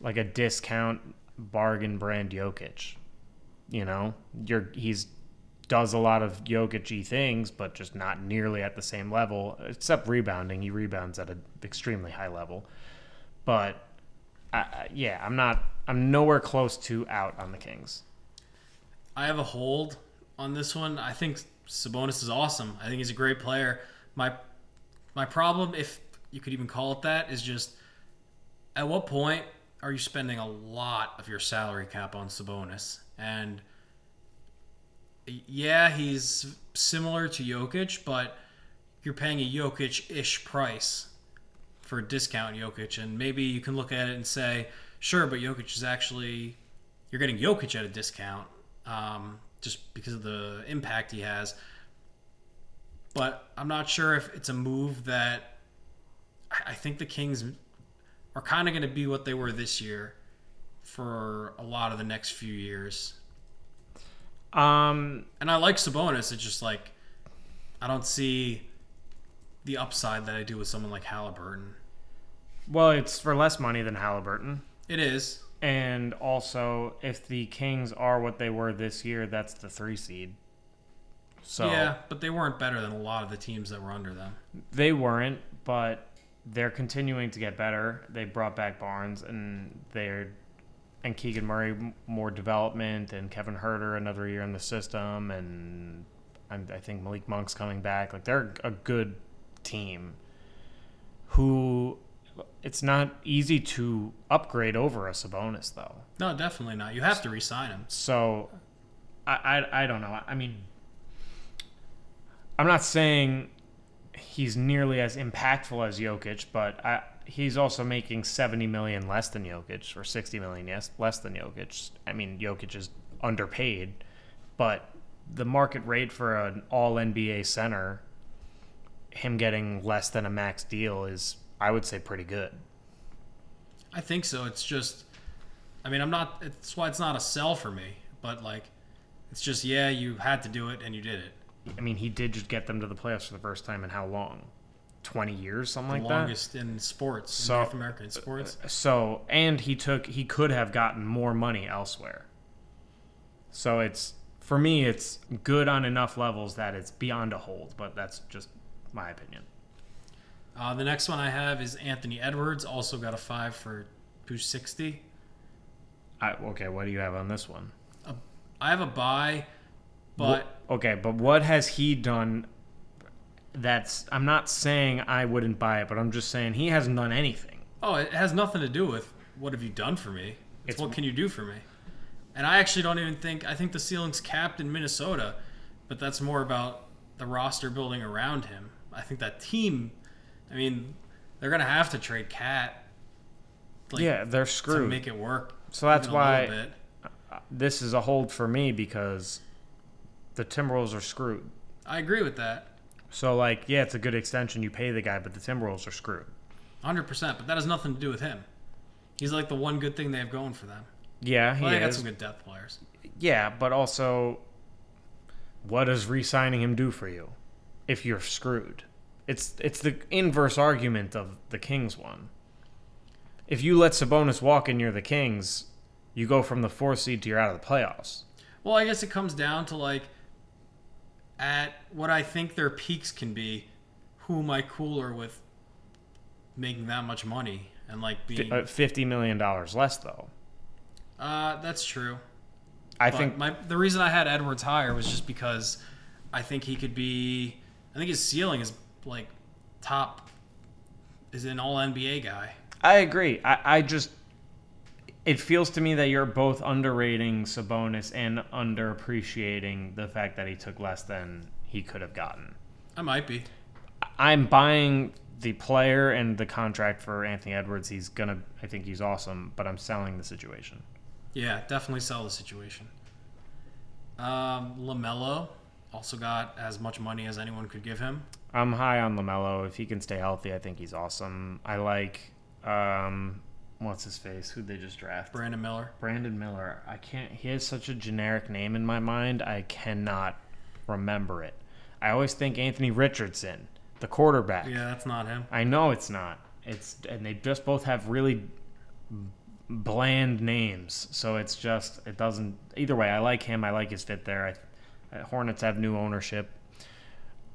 like a discount bargain brand Jokic. You know, you're he's does a lot of Jokic things, but just not nearly at the same level. Except rebounding, he rebounds at an extremely high level. But uh, yeah, I'm not. I'm nowhere close to out on the Kings. I have a hold on this one. I think Sabonis is awesome. I think he's a great player. My my problem, if you could even call it that, is just at what point are you spending a lot of your salary cap on Sabonis? And yeah, he's similar to Jokic, but you're paying a Jokic-ish price for a discount Jokic, and maybe you can look at it and say, sure, but Jokic is actually you're getting Jokic at a discount um, just because of the impact he has. But I'm not sure if it's a move that I think the Kings are kind of going to be what they were this year for a lot of the next few years. Um, and I like Sabonis. It's just like I don't see the upside that I do with someone like Halliburton. Well, it's for less money than Halliburton. It is. And also, if the Kings are what they were this year, that's the three seed. So yeah, but they weren't better than a lot of the teams that were under them. They weren't, but they're continuing to get better. They brought back Barnes, and they're and Keegan Murray more development, and Kevin Huerter another year in the system, and I think Malik Monk's coming back. Like they're a good team. Who it's not easy to upgrade over a Sabonis though. No, definitely not. You have to resign him. So, I, I I don't know. I mean, I'm not saying he's nearly as impactful as Jokic, but I, he's also making 70 million less than Jokic or 60 million yes, less than Jokic. I mean, Jokic is underpaid, but the market rate for an all NBA center, him getting less than a max deal is, I would say, pretty good. I think so. It's just, I mean, I'm not, it's why it's not a sell for me, but like, it's just, yeah, you had to do it and you did it. I mean, he did just get them to the playoffs for the first time in how long? 20 years, something the like longest that. Longest in sports, so, in North American sports. So, and he took, he could have gotten more money elsewhere. So it's, for me, it's good on enough levels that it's beyond a hold, but that's just my opinion. Uh, the next one I have is Anthony Edwards, also got a five for 260. I, okay, what do you have on this one? Uh, I have a buy but okay, but what has he done? That's I'm not saying I wouldn't buy it, but I'm just saying he hasn't done anything. Oh, it has nothing to do with what have you done for me. It's, it's what can you do for me. And I actually don't even think I think the ceiling's capped in Minnesota, but that's more about the roster building around him. I think that team. I mean, they're gonna have to trade KAT. Like, yeah, they're screwed to make it work. So that's why this is a hold for me because the Timberwolves are screwed. I agree with that. So like, yeah, it's a good extension. You pay the guy, but the Timberwolves are screwed. Hundred percent, but that has nothing to do with him. He's like the one good thing they have going for them. Yeah, he well, they got some good depth players. Yeah, but also, what does re-signing him do for you if you're screwed? It's it's the inverse argument of the Kings one. If you let Sabonis walk and you're the Kings, you go from the fourth seed to you're out of the playoffs. Well, I guess it comes down to like at what I think their peaks can be, who am I cooler with making that much money and like being uh, fifty million dollars less though. Uh, that's true. I but think my the reason I had Edwards higher was just because I think he could be. I think his ceiling is like top, is an All NBA guy. I agree. I, I just it feels to me that you're both underrating Sabonis and underappreciating the fact that he took less than he could have gotten. I might be. I'm buying the player and the contract for Anthony Edwards. He's gonna. I think he's awesome, but I'm selling the situation. Yeah, definitely sell the situation. Um, LaMelo also got as much money as anyone could give him. I'm high on LaMelo. If he can stay healthy, I think he's awesome. I like um, what's his face? Who'd they just draft? Brandon Miller. Brandon Miller. I can't. He has such a generic name in my mind. I cannot remember it. I always think Anthony Richardson, the quarterback. Yeah, that's not him. I know it's not. It's and they just both have really bland names. So it's just it doesn't. Either way, I like him. I like his fit there. I, uh, Hornets have new ownership.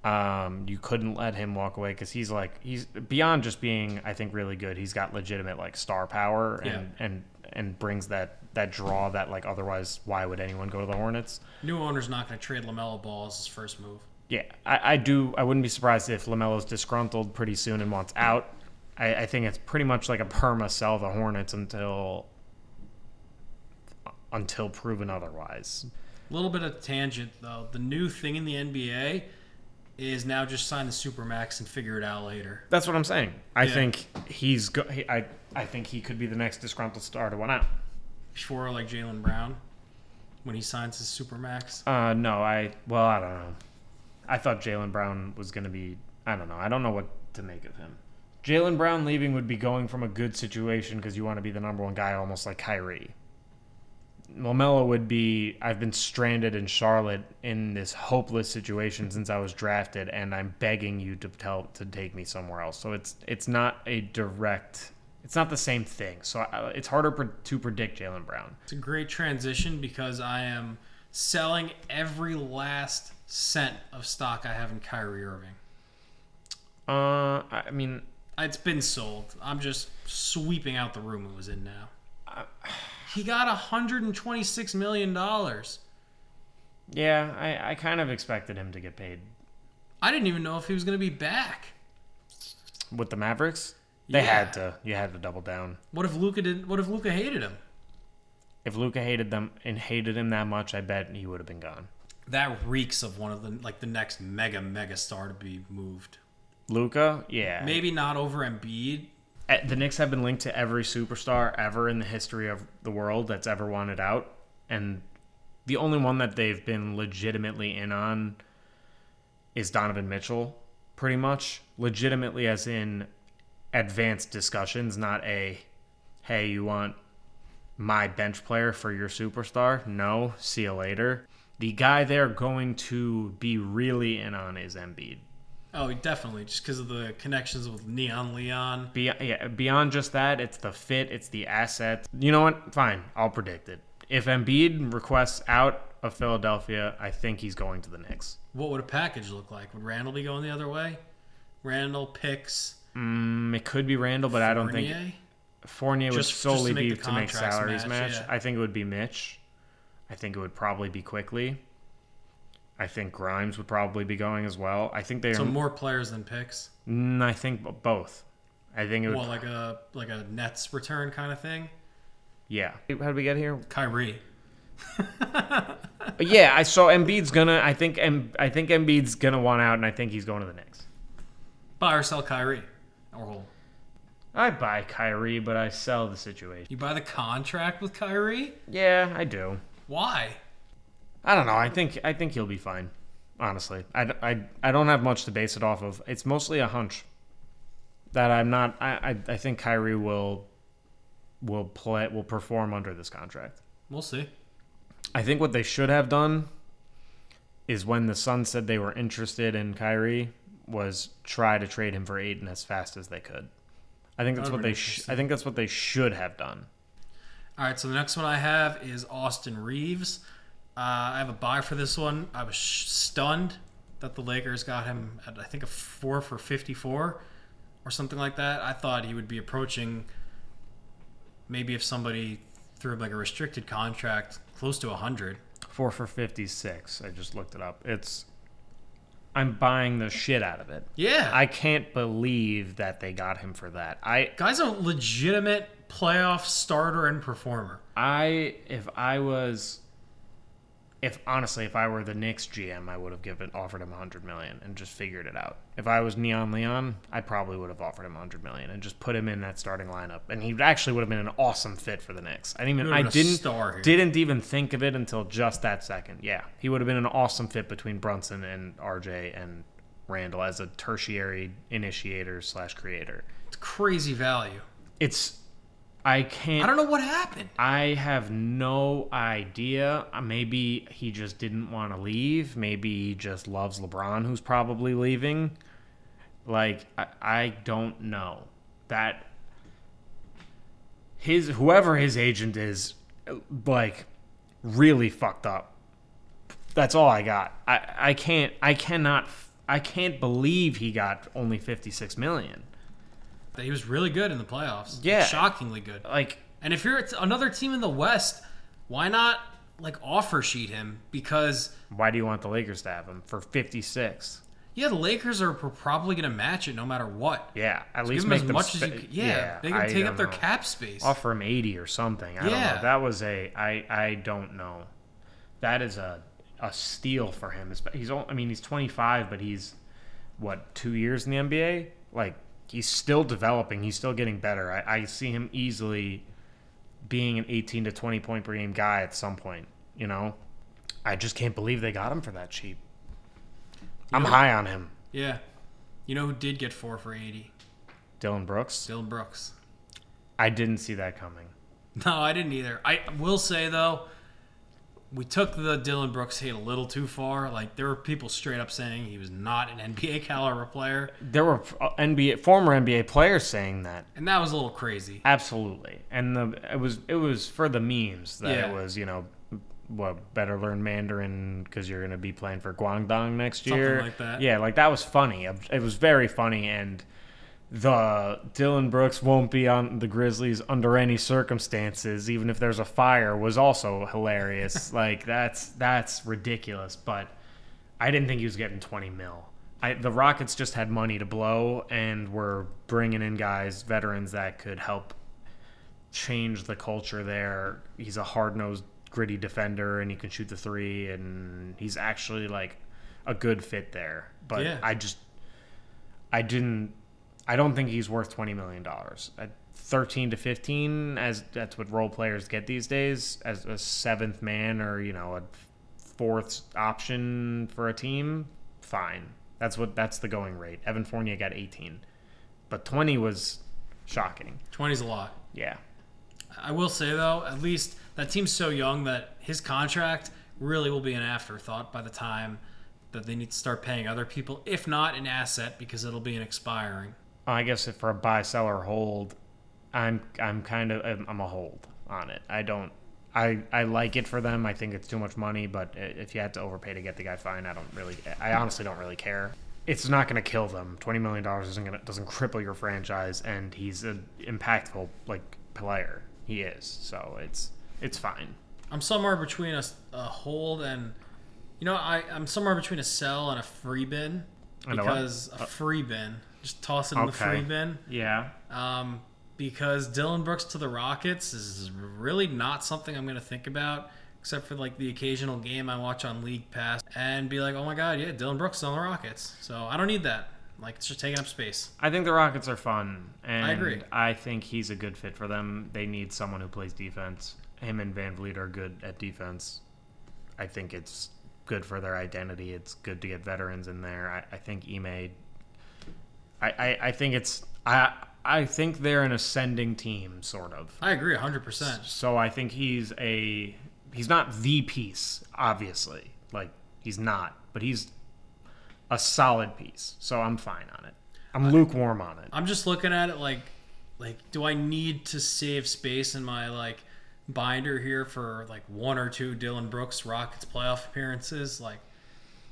Um, you couldn't let him walk away because he's like he's beyond just being I think really good. He's got legitimate like star power and yeah. and and brings that that draw that like otherwise why would anyone go to the Hornets? New owner's not going to trade LaMelo Ball as his first move. Yeah, I, I do. I wouldn't be surprised if LaMelo's disgruntled pretty soon and wants out. I, I think it's pretty much like a perma sell the Hornets until until proven otherwise. A little bit of tangent though. The new thing in the NBA is now just sign the supermax and figure it out later. That's what I'm saying. I Yeah. think he's go- he, I I think he could be the next disgruntled star to one out. Before like Jaylen Brown, when he signs his supermax. Uh, no, I well, I don't know. I thought Jaylen Brown was going to be. I don't know. I don't know what to make of him. Jaylen Brown leaving would be going from a good situation because you want to be the number one guy, almost like Kyrie. LaMelo would be. I've been stranded in Charlotte in this hopeless situation since I was drafted, and I'm begging you to tell to take me somewhere else. So it's it's not a direct. It's not the same thing. So I, it's harder to predict Jaylen Brown. It's a great transition because I am selling every last cent of stock I have in Kyrie Irving. Uh, I mean, It's been sold. I'm just sweeping out the room it was in now. He got 126 million dollars. Yeah, I, I kind of expected him to get paid I didn't even know if he was going to be back. with the Mavericks. They Yeah. had to. You had to double down. What if Luka did? What if Luka hated him? If Luka hated them and hated him that much, I bet he would have been gone. That reeks of one of the like the next mega mega star to be moved. Luka, yeah. Maybe not over Embiid. The Knicks have been linked to every superstar ever in the history of the world that's ever wanted out, and the only one that they've been legitimately in on is Donovan Mitchell, pretty much. Legitimately, as in advanced discussions, not a, hey, you want my bench player for your superstar? No, see you later. The guy they're going to be really in on is Embiid. Oh, definitely, just because of the connections with Neon Leon. Be- yeah, beyond just that, it's the fit, it's the assets. You know what? Fine, I'll predict it. If Embiid requests out of Philadelphia, I think he's going to the Knicks. What would a package look like? Would Randle be going the other way? Randle picks Mm, it could be Randle, but I don't think Fournier? Fournier would Just- just solely to be to make salaries match, match. yeah. I think it would be Mitch. I think it would probably be Quickley. I think Grimes would probably be going as well. I think they're. So more players than picks. Mm, I think both. I think it would. Well, like a like a Nets return kind of thing. yeah. How did we get here? Kyrie. (laughs) Yeah, I saw Embiid's gonna. I think. Em, I think Embiid's gonna want out, and I think he's going to the Knicks. Buy or sell Kyrie. Or hold. I buy Kyrie, but I sell the situation. You buy the contract with Kyrie? Yeah, I do. Why? I don't know. I think. I think he'll be fine. Honestly, I, I, I don't have much to base it off of. It's mostly a hunch that I'm not. I, I, I think Kyrie will will play will perform under this contract. We'll see. I think what they should have done is when the Suns said they were interested in Kyrie was try to trade him for Ayton as fast as they could. I think that's what they. Sh- I think that's what they should have done. All right, so the next one I have is Austin Reaves. Uh, I have a buy for this one. I was sh- stunned that the Lakers got him at I think a four for fifty-four or something like that. I thought he would be approaching maybe if somebody threw like a restricted contract close to hundred. Four for fifty six. I just looked it up. It's. I'm buying the shit out of it. Yeah, I can't believe that they got him for that. I guy's a legitimate playoff starter and performer. I if I was if honestly if I were the Knicks GM, I would have given offered him 100 million and just figured it out. If I was Neon Leon, I probably would have offered him 100 million and just put him in that starting lineup and he actually would have been an awesome fit for the Knicks. I didn't even I would've been a didn't didn't even think of it until just that second. Yeah, he would have been an awesome fit between Brunson and RJ and Randle as a tertiary initiator slash creator. It's crazy value. It's I can't I don't know what happened. I have no idea. Uh, Maybe he just didn't want to leave. Maybe he just loves LeBron, who's probably leaving. Like I, I don't know that his whoever his agent is, like, really fucked up. That's all I got. I I can't I cannot I can't believe he got only fifty six million. He was really good in the playoffs. Yeah. shockingly good. Like And if you're another team in the West, why not like offer sheet him? Because why do you want the Lakers to have him for fifty six? Yeah, the Lakers are probably going to match it no matter what. Yeah, at Give least them make as them much spe- as you can. Yeah, they can I take don't up their know. cap space. Offer him eighty or something. I don't Yeah. know. That was a I I don't know. That is a a steal for him. He's only, I mean he's twenty five, but he's what two years in the NBA. Like he's still developing. He's still getting better. I, I see him easily being an eighteen to twenty point per game guy at some point. You know, I just can't believe they got him for that cheap. I'm know- high on him. Yeah. You know who did get four for 80? Dillon Brooks. Dillon Brooks. I didn't see that coming. No, I didn't either. I will say, though, we took the Dillon Brooks hate a little too far. Like, there were people straight up saying he was not an (laughs) NBA caliber player, There were uh, NBA former NBA players saying that. and that was a little crazy. Absolutely, and the it was it was for the memes that Yeah. it was you know what better learn Mandarin because you're gonna be playing for Guangdong next year. Something like that. Yeah, like that was funny. It was very funny, and the Dillon Brooks won't be on the Grizzlies under any circumstances, even if there's a fire, was also hilarious. (laughs) like that's that's ridiculous, but I didn't think he was getting 20 mil. I, the Rockets just had money to blow and were bringing in guys, veterans that could help change the culture there. He's a hard nosed, gritty defender, and he can shoot the three, and he's actually like a good fit there. But Yeah. I just, I didn't, I don't think he's worth twenty million dollars. At thirteen to fifteen, as that's what role players get these days, as a seventh man or you know a fourth option for a team, fine. That's what that's the going rate. Evan Fournier got eighteen, but twenty was shocking. 20's a lot. Yeah. I will say, though, at least that team's so young that his contract really will be an afterthought by the time that they need to start paying other people, if not an asset, because it'll be an expiring. I guess if for a buy, sell, or hold, I'm I'm kind of I'm- a hold on it. I don't. I, I like it for them. I think it's too much money, but if you had to overpay to get the guy, fine. I don't really. I honestly don't really care. It's not going to kill them. Twenty million dollars isn't going to doesn't cripple your franchise, and he's an impactful like player. He is. So it's it's fine. I'm somewhere between a, a hold and, you know, I, I'm somewhere between a sell and a free bin And a because a free bin, just toss it in the Okay. free bin. Yeah. Um, because Dillon Brooks to the Rockets is really not something I'm going to think about, except for like the occasional game I watch on League Pass and be like, oh my god, yeah, Dillon Brooks is on the Rockets. So I don't need that. Like it's just taking up space. I think the Rockets are fun, and I agree. I think he's a good fit for them. They need someone who plays defense. Him and VanVleet are good at defense. I think it's good for their identity. It's good to get veterans in there. I, I think Ime. I, I I think it's I I think they're an ascending team, sort of. I agree 100%. So I think he's a he's not the piece, obviously. Like he's not, but he's a solid piece. So I'm fine on it. I'm lukewarm on it. I'm just looking at it like, like, do I need to save space in my like binder here for like one or two Dillon Brooks Rockets playoff appearances? Like,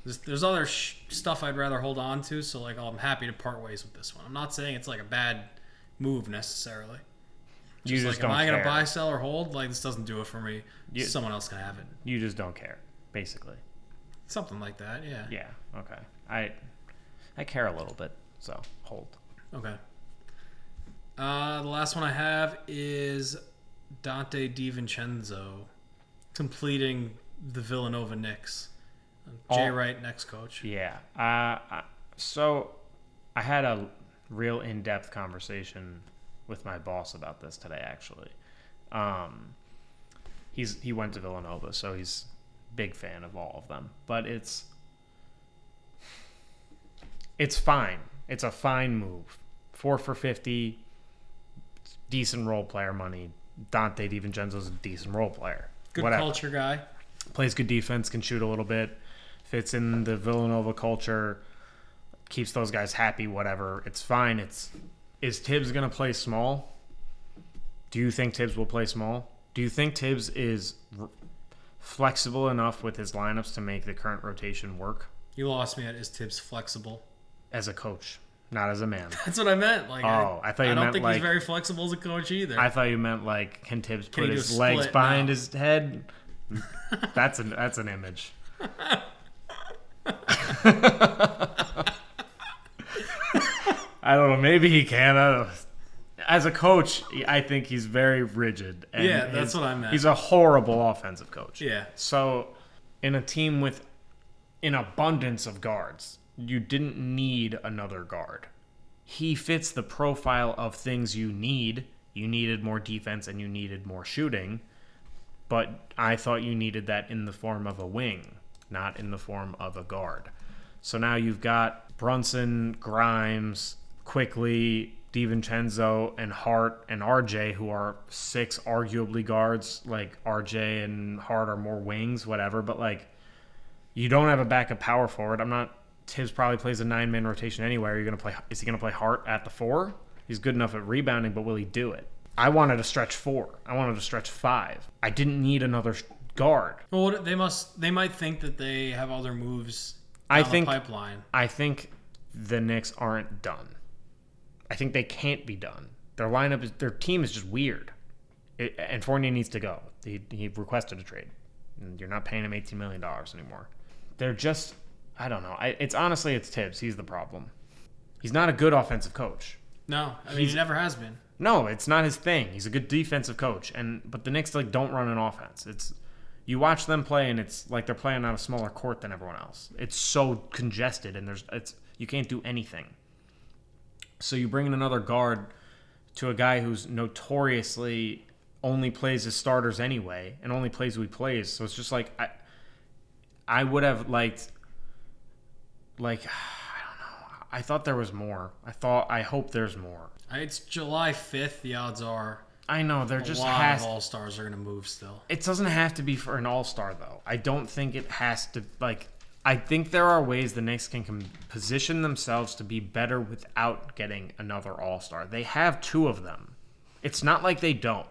there's, there's other sh- stuff I'd rather hold on to. So like, I'm happy to part ways with this one. I'm not saying it's like a bad move necessarily. You just like, don't am I gonna buy, sell, or hold? Like, this doesn't do it for me. You- Someone else can have it. You just don't care, basically. Something like that. Yeah. Yeah. Okay. I I care a little bit, so hold. Okay. Uh, the last one I have is Dante DiVincenzo completing the Villanova Knicks. Jay All- Wright, next coach. Yeah. Uh, so I had a real in-depth conversation with my boss about this today. Actually, um, he's he went to Villanova, so he's big fan of all of them. But it's it's fine. It's a fine move. Four for fifty, decent role player money. Dante DiVincenzo's a decent role player. Good Whatever culture guy. plays good defense, can shoot a little bit, fits in the Villanova culture, keeps those guys happy. Whatever, it's fine. It's is Thibs gonna play small? Do you think Thibs will play small? Do you think Thibs is r- flexible enough with his lineups to make the current rotation work You lost me at is Thibs flexible? as a coach, not as a man? (laughs) That's what I meant. Like, Oh, I thought you I don't meant, think like- he's very flexible as a coach either. I thought you meant like can Thibs Can put his legs behind No. his head? (laughs) That's an that's an image. (laughs) (laughs) I don't know. Maybe he can. I don't, as a coach, I think he's very rigid. And Yeah, that's what I meant. He's a horrible offensive coach. Yeah. So, in a team with an abundance of guards, you didn't need another guard. He fits the profile of things you need. You needed more defense and you needed more shooting, but I thought you needed that in the form of a wing, not in the form of a guard. So now you've got Brunson, Grimes, Quickley, DiVincenzo, and Hart and RJ, who are six arguably guards. Like RJ and Hart are more wings, whatever. But like, you don't have a backup power forward. I'm not. Thibs probably plays a nine man rotation anyway. Are you gonna play? Is he gonna play Hart at the four? He's good enough at rebounding, but will he do it? I wanted to stretch four. I wanted to stretch five. I didn't need another guard. Well, what- they must. They might think that they have other moves. I think- pipeline. I think the Knicks aren't done. I think they can't be done. Their lineup is their team is just weird. It, and Fournier needs to go. He, he requested a trade. And you're not paying him eighteen million dollars anymore. They're just I don't know. I, it's honestly it's Thibs. He's the problem. He's not a good offensive coach. No, I mean he never has been. No, it's not his thing. He's a good defensive coach, and but the Knicks like don't run an offense. It's you watch them play, and it's like they're playing on a smaller court than everyone else. It's so congested, and there's it's you can't do anything. So you bring in another guard to a guy who's notoriously only plays his starters anyway, and only plays who he plays. So it's just like I, I would have liked, like (sighs) I don't know. I thought there was more. I thought I hope there's more. It's July fifth. The odds are I know there a just lot has of all stars are going to move still. it doesn't have to be for an all-star though. I don't think it has to like I think there are ways the Knicks can com- position themselves to be better without getting another all-star. They have two of them. It's not like they don't.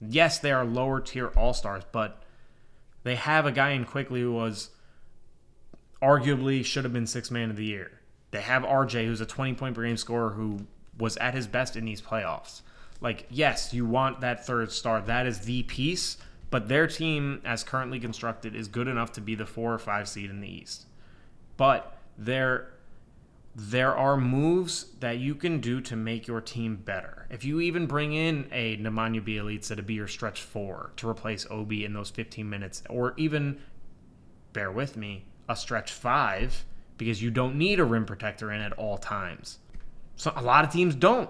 Yes, they are lower tier all-stars, but they have a guy in Quickley who was arguably should have been six man of the year. They have RJ, who's a 20 point per game scorer who was at his best in these playoffs. Like, yes, you want that third star. That is the piece, but their team, as currently constructed, is good enough to be the four or five seed in the East. But there, there are moves that you can do to make your team better. If you even bring in a Nemanja Bjelica to be your stretch four to replace Obi in those 15 minutes, or even bear with me, a stretch five because you don't need a rim protector in at all times. So a lot of teams don't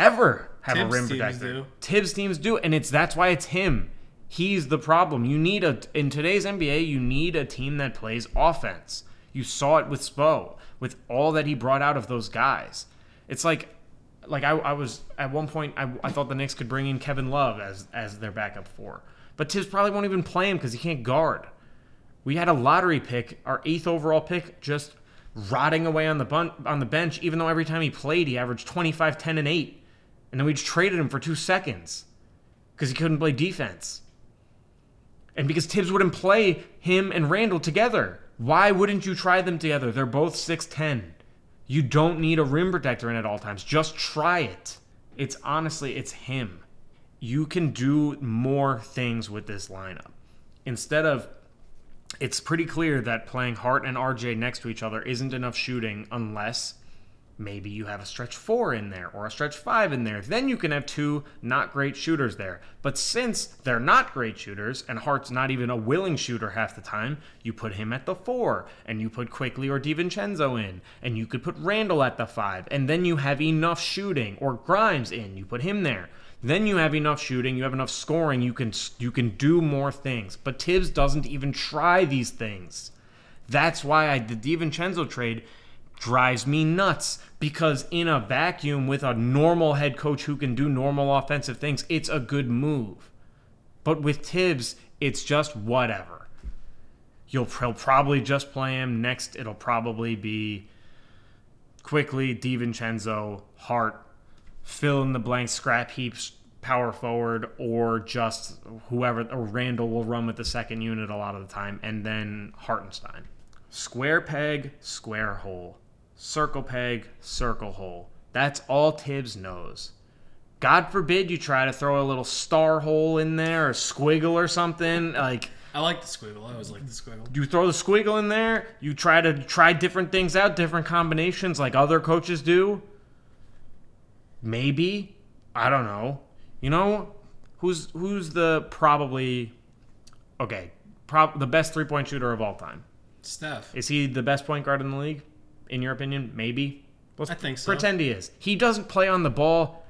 ever have Thibs a rim teams protector. do. Thibs teams do, and it's that's why it's him. He's the problem. You need a in today's NBA, you need a team that plays offense. You saw it with Spo, with all that he brought out of those guys. It's like like I, I was at one point I, I thought the Knicks could bring in Kevin Love as as their backup four. But Thibs probably won't even play him because he can't guard. We had a lottery pick, our eighth overall pick, just rotting away on the bun- on the bench, even though every time he played, he averaged 25, 10, and 8. And then we just traded him for two seconds because he couldn't play defense. And because Thibs wouldn't play him and Randle together. Why wouldn't you try them together? They're both 6'10. You don't need a rim protector in at all times. Just try it. It's honestly, it's him. You can do more things with this lineup. Instead of it's pretty clear that playing Hart and RJ next to each other isn't enough shooting unless maybe you have a stretch four in there or a stretch five in there. Then you can have two not great shooters there. But since they're not great shooters and Hart's not even a willing shooter half the time, you put him at the four and you put Quickley or DiVincenzo in and you could put Randle at the five and then you have enough shooting or Grimes in. You put him there. Then you have enough shooting, you have enough scoring, you can you can do more things. But Thibs doesn't even try these things. That's why I, the DiVincenzo trade drives me nuts because in a vacuum with a normal head coach who can do normal offensive things, it's a good move. But with Thibs, it's just whatever. You'll he'll probably just play him next. It'll probably be Quickley DiVincenzo, Hart, fill in the blank scrap heaps power forward or just whoever or Randle will run with the second unit a lot of the time and then Hartenstein. Square peg, square hole. Circle peg, circle hole. That's all Thibs knows. God forbid you try to throw a little star hole in there or squiggle or something. Like I like the squiggle. I always like the squiggle. You throw the squiggle in there. You try to try different things out, different combinations, like other coaches do. Maybe I don't know. You know, who's who's the probably okay, prob the best three point shooter of all time? Steph. Is he the best point guard in the league? In your opinion, maybe. Let's I think so. pretend he is. He doesn't play on the ball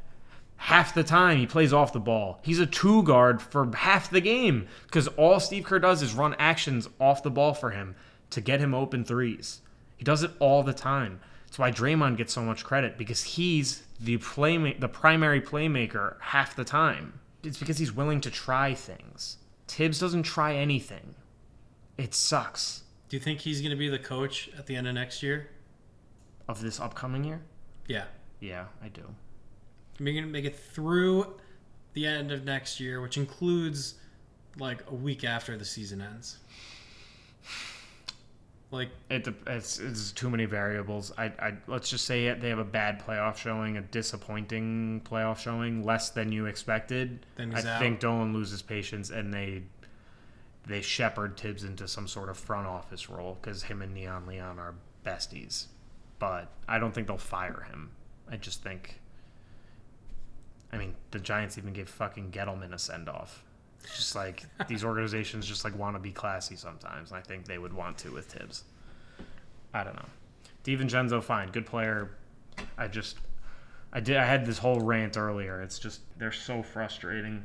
half the time. He plays off the ball. He's a two guard for half the game because all Steve Kerr does is run actions off the ball for him to get him open threes. He does it all the time. That's why Draymond gets so much credit because he's the play the primary playmaker half the time. It's because he's willing to try things. Thibs doesn't try anything. It sucks. Do you think he's going to be the coach at the end of next year? Of this upcoming year? Yeah. Yeah, I do. You're going to make it through the end of next year, which includes like a week after the season ends? Like It, it's, it's too many variables. I, I let's just say it, they have a bad playoff showing, a disappointing playoff showing, less than you expected. Then I out. think Dolan loses patience and they they shepherd Thibs into some sort of front office role because him and Neon Leon are besties. But I don't think they'll fire him. I just think. I mean, the Giants even gave fucking Gettleman a send off. It's just like (laughs) these organizations just like want to be classy sometimes, and I think they would want to with Thibs. I don't know. DiVincenzo, fine, good player. I just, I did. I had this whole rant earlier. It's just they're so frustrating.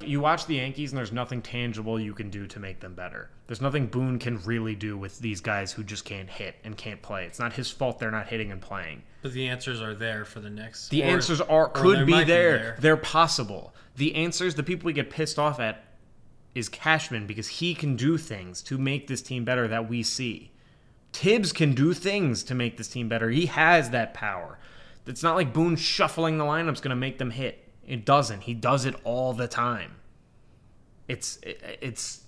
You watch the Yankees, and there's nothing tangible you can do to make them better. There's nothing Boone can really do with these guys who just can't hit and can't play. It's not his fault they're not hitting and playing. but the answers are there for the next The or- answers are could they be there. They're possible. The answers, the people we get pissed off at, is Cashman because he can do things to make this team better that we see. Thibs can do things to make this team better. He has that power. It's not like Boone shuffling the lineup's going to make them hit. It doesn't. He does it all the time. It's it, it's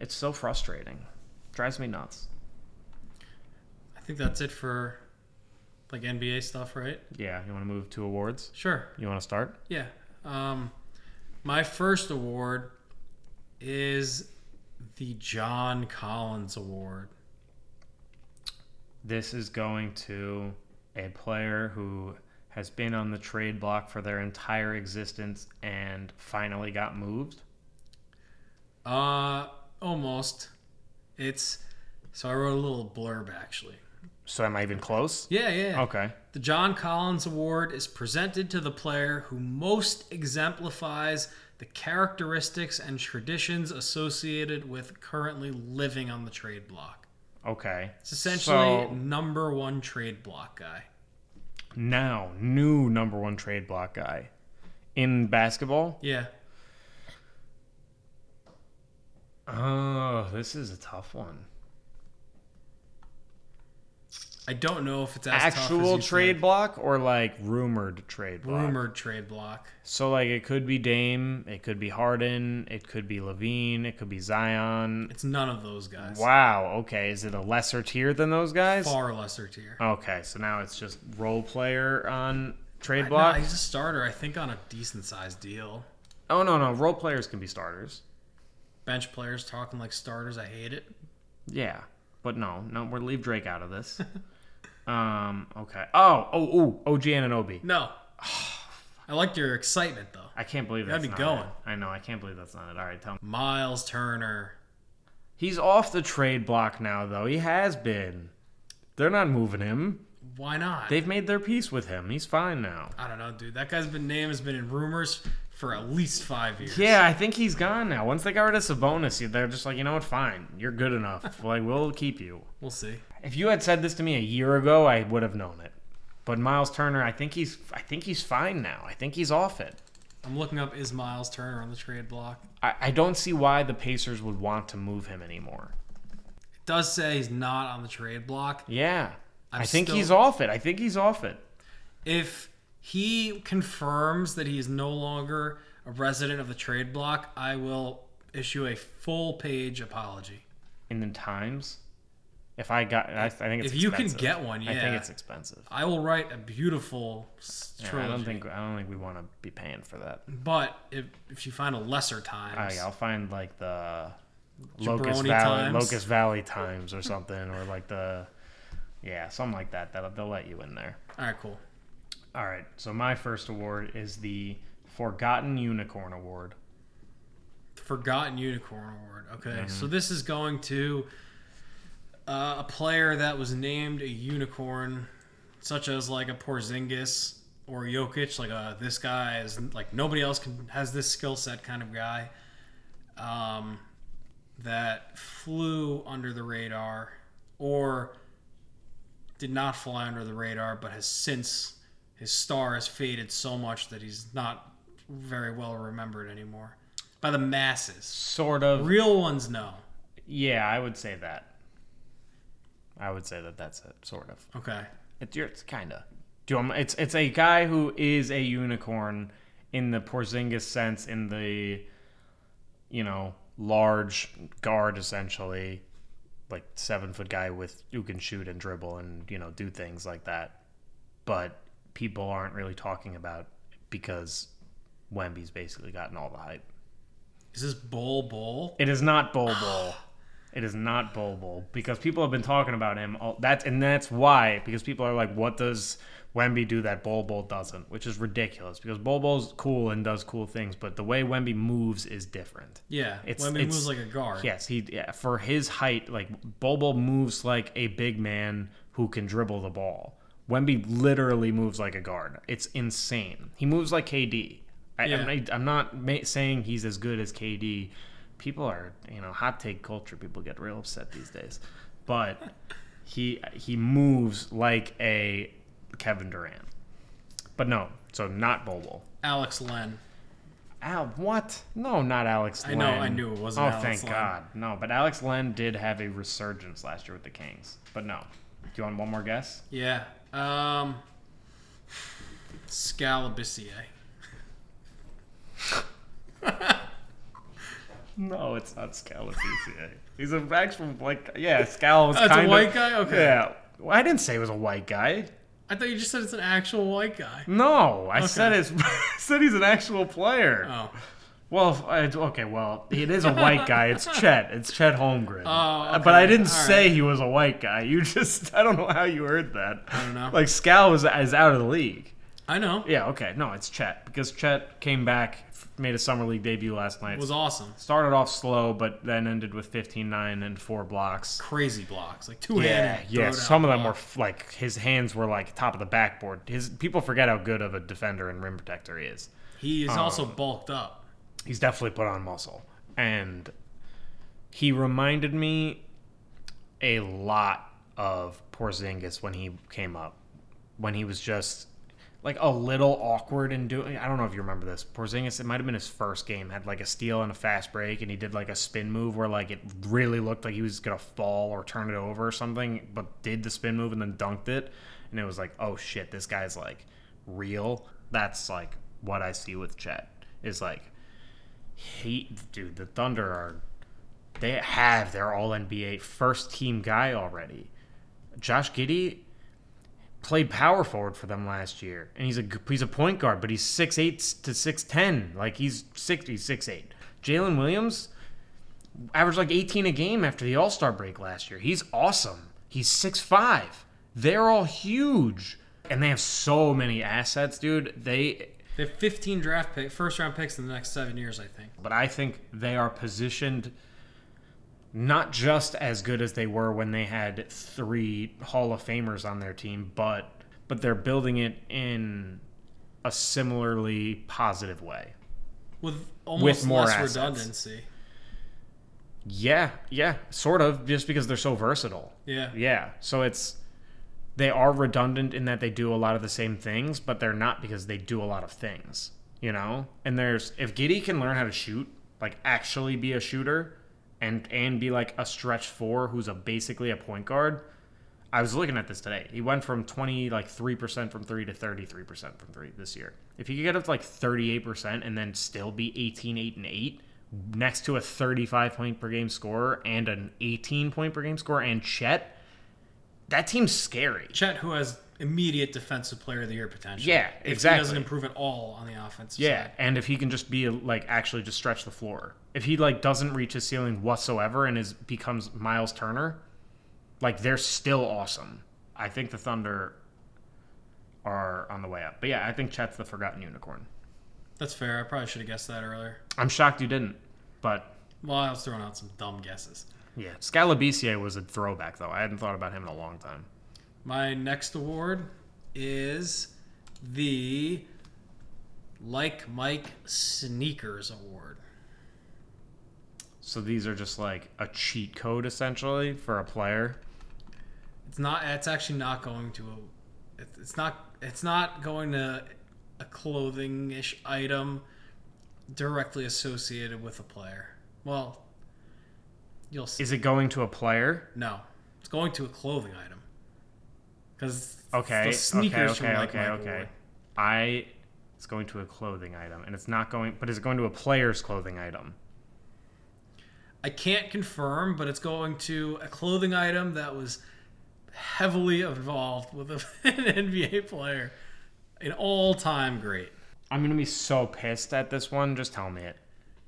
it's so frustrating. Drives me nuts. I think that's it for like NBA stuff, right? Yeah, you want to move to awards? Sure. You want to start? Yeah. Um, my first award is the John Collins Award. This is going to a player who has been on the trade block for their entire existence and finally got moved. Uh, almost. It's so I wrote a little blurb actually. So am I even close? Yeah, yeah. Okay. The John Collins Award is presented to the player who most exemplifies the characteristics and traditions associated with currently living on the trade block. Okay. It's essentially So number one trade block guy. Now, new number one trade block guy in basketball. Yeah. Oh, this is a tough one. I don't know if it's as tough as Actual trade think. block or like rumored trade block? rumored trade block. So like it could be Dame, it could be Harden, it could be LaVine, it could be Zion. It's none of those guys. Wow. Okay. Is it a lesser tier than those guys? Far lesser tier. Okay. So now it's just role player on trade block. he's a starter, I think, on a decent sized deal. oh no no role players can be starters. Bench players talking like starters. I hate it. Yeah. But no no we're leave Drake out of this. (laughs) um. Okay. Oh oh oh OG Anunoby. No. (sighs) I liked your excitement though. I can't believe that's be not going. it. I know. I can't believe that's not it. All right. Tell me. Miles Turner. He's off the trade block now though. He has been. They're not moving him. Why not? They've made their peace with him. He's fine now. I don't know, dude. That guy's been name has been in rumors for at least five years. Yeah, I think he's gone now. Once they got rid of Sabonis, they're just like, you know what? Fine, you're good enough. (laughs) like, we'll keep you. We'll see. If you had said this to me a year ago, I would have known it. But Miles Turner, I think he's, I think he's fine now. I think he's off it. I'm looking up is Miles Turner on the trade block. I, I don't see why the Pacers would want to move him anymore. It does say he's not on the trade block. Yeah, I'm i think still- he's off it. I think he's off it. If he confirms that he is no longer a resident of the trade block, I will issue a full page apology. In the Times, If I got, I, I think it's If you can get one, yeah, I think it's expensive. I will write a beautiful s- Yeah. I don't think I don't think we want to be paying for that. But if if you find a lesser times, I, I'll find like the Locust Valley, Times. Locust Valley Times or something, or like the yeah, something like that. That they'll let you in there. all right, cool. All right. So my first award is the Forgotten Unicorn Award. Forgotten Unicorn Award. Okay, Mm-hmm. so this is going to uh, a player that was named a unicorn, such as like a Porzingis or Jokic. Like a this guy is like nobody else can has this skill set kind of guy. Um, that flew under the radar or did not fly under the radar, but has since his star has faded so much that he's not very well remembered anymore by the masses. Sort of. Real ones no. Yeah, I would say that. I would say that that's it. Sort of. Okay. It's your, it's kind of. Do you want, it's it's a guy who is a unicorn in the Porzingis sense, in the, you know, large guard essentially, like seven foot guy with who can shoot and dribble and you know do things like that, but people aren't really talking about because Wemby's basically gotten all the hype. Is this Bol Bol? It is not Bol Bol. (gasps) (gasps) It is not Bol because people have been talking about him. All, that's and that's why because people are like, what does Wemby do that Bol doesn't? Which is ridiculous because Bol Bol's cool and does cool things, but the way Wemby moves is different. Yeah. It's- Wemby it's- moves like a guard. Yes, he yeah, for his height, like Bol moves like a big man who can dribble the ball. Wemby literally moves like a guard. It's insane. He moves like KD. I, Yeah. I'm, not- I'm not ma- saying he's as good as KD. People are, you know, hot take culture. People get real upset these days, but he he moves like a Kevin Durant. But no, so not Bol. Alex Len. Al, what? No, not Alex. I Len. know, I knew it wasn't Alex. Oh, Alex thank Len. God. No, but Alex Len did have a resurgence last year with the Kings. But no. Do you want one more guess? Yeah. Um. Scalabrine. (laughs) (laughs) No, it's not Scalabrine. He's an actual like yeah, Scal was oh, That's a white of, guy? Okay. Yeah. Well, I didn't say it was a white guy. I thought you just said it's an actual white guy. No, I said it's (laughs) I said he's an actual player. Oh. Well, if I, okay, well, it is a white guy. It's (laughs) Chet. It's Chet Holmgren. Oh, uh, But I okay. didn't All right. say he was a white guy. You (laughs) just, I don't know how you heard that. I don't know. Like, Scal was, is out of the league. I know. Yeah, okay. No, it's Chet. Because Chet came back, made a Summer League debut last night. It was awesome. Started off slow, but then ended with 15 9 and four blocks. Crazy blocks. Like two Yeah, handed. yeah. Some of them were f- like his hands were like top of the backboard. His people forget how good of a defender and rim protector he is. He is Um, also bulked up. he's definitely put on muscle and he reminded me a lot of Porzingis when he came up when he was just like a little awkward in doing I don't know if you remember this Porzingis it might have been his first game had like a steal and a fast break and he did like a spin move where like it really looked like he was to fall or turn it over or something but did the spin move and then dunked it and it was like oh shit this guy's like real. That's like what I see with Chet is like he dude the thunder are they have their all nba first team guy already. Josh giddy played power forward for them last year and he's a he's a point guard but he's six eight to 6'10 like he's 6 he's 6'8 jalen williams averaged like 18 a game after the all-star break last year. He's awesome. He's six five. they're all huge. And they have so many assets dude. They They have 15 draft pick, first round picks in the next seven years, I think. but I think they are positioned not just as good as they were when they had three Hall of Famers on their team, but but they're building it in a similarly positive way. With almost more less assets. redundancy. Yeah, yeah, sort of, just because they're so versatile. Yeah. Yeah, so it's they are redundant in that they do a lot of the same things, but they're not because they do a lot of things, you know? And there's if Giddey can learn how to shoot, like actually be a shooter and and be like a stretch 4 who's a basically a point guard. I was looking at this today. He went from 20 like 3% from 3 to 33% from 3 this year. If he could get up to like 38% and then still be 18 8 and 8 next to a 35 point per game scorer and an 18 point per game scorer and Chet that team's scary. Chet, who has immediate defensive player of the year potential. Yeah, If he exactly. doesn't improve at all on the offense. Yeah, side. and if he can just be like actually just stretch the floor. If he like doesn't reach his ceiling whatsoever and is becomes Miles Turner, like they're still awesome. I think the Thunder are on the way up. But yeah, I think Chet's the forgotten unicorn. That's fair. I probably should have guessed that earlier. I'm shocked you didn't. But Well, I was throwing out some dumb guesses. yeah, Scalabrine was a throwback though. I hadn't thought about him in a long time. My next award is the Like Mike Sneakers Award. So these are just like a cheat code essentially for a player. It's not. It's actually not going to. A, it's not. It's not going to a clothing-ish item directly associated with a player. Well, you'll see. Is it going to a player? No, it's going to a clothing item. Because Okay. sneakers okay. Okay. Okay. Okay. I. It's going to a clothing item, and it's not going. But is it going to a player's clothing item? I can't confirm, but it's going to a clothing item that was heavily involved with (laughs) an NBA player, an all-time great. I'm gonna be so pissed at this one. Just tell me it.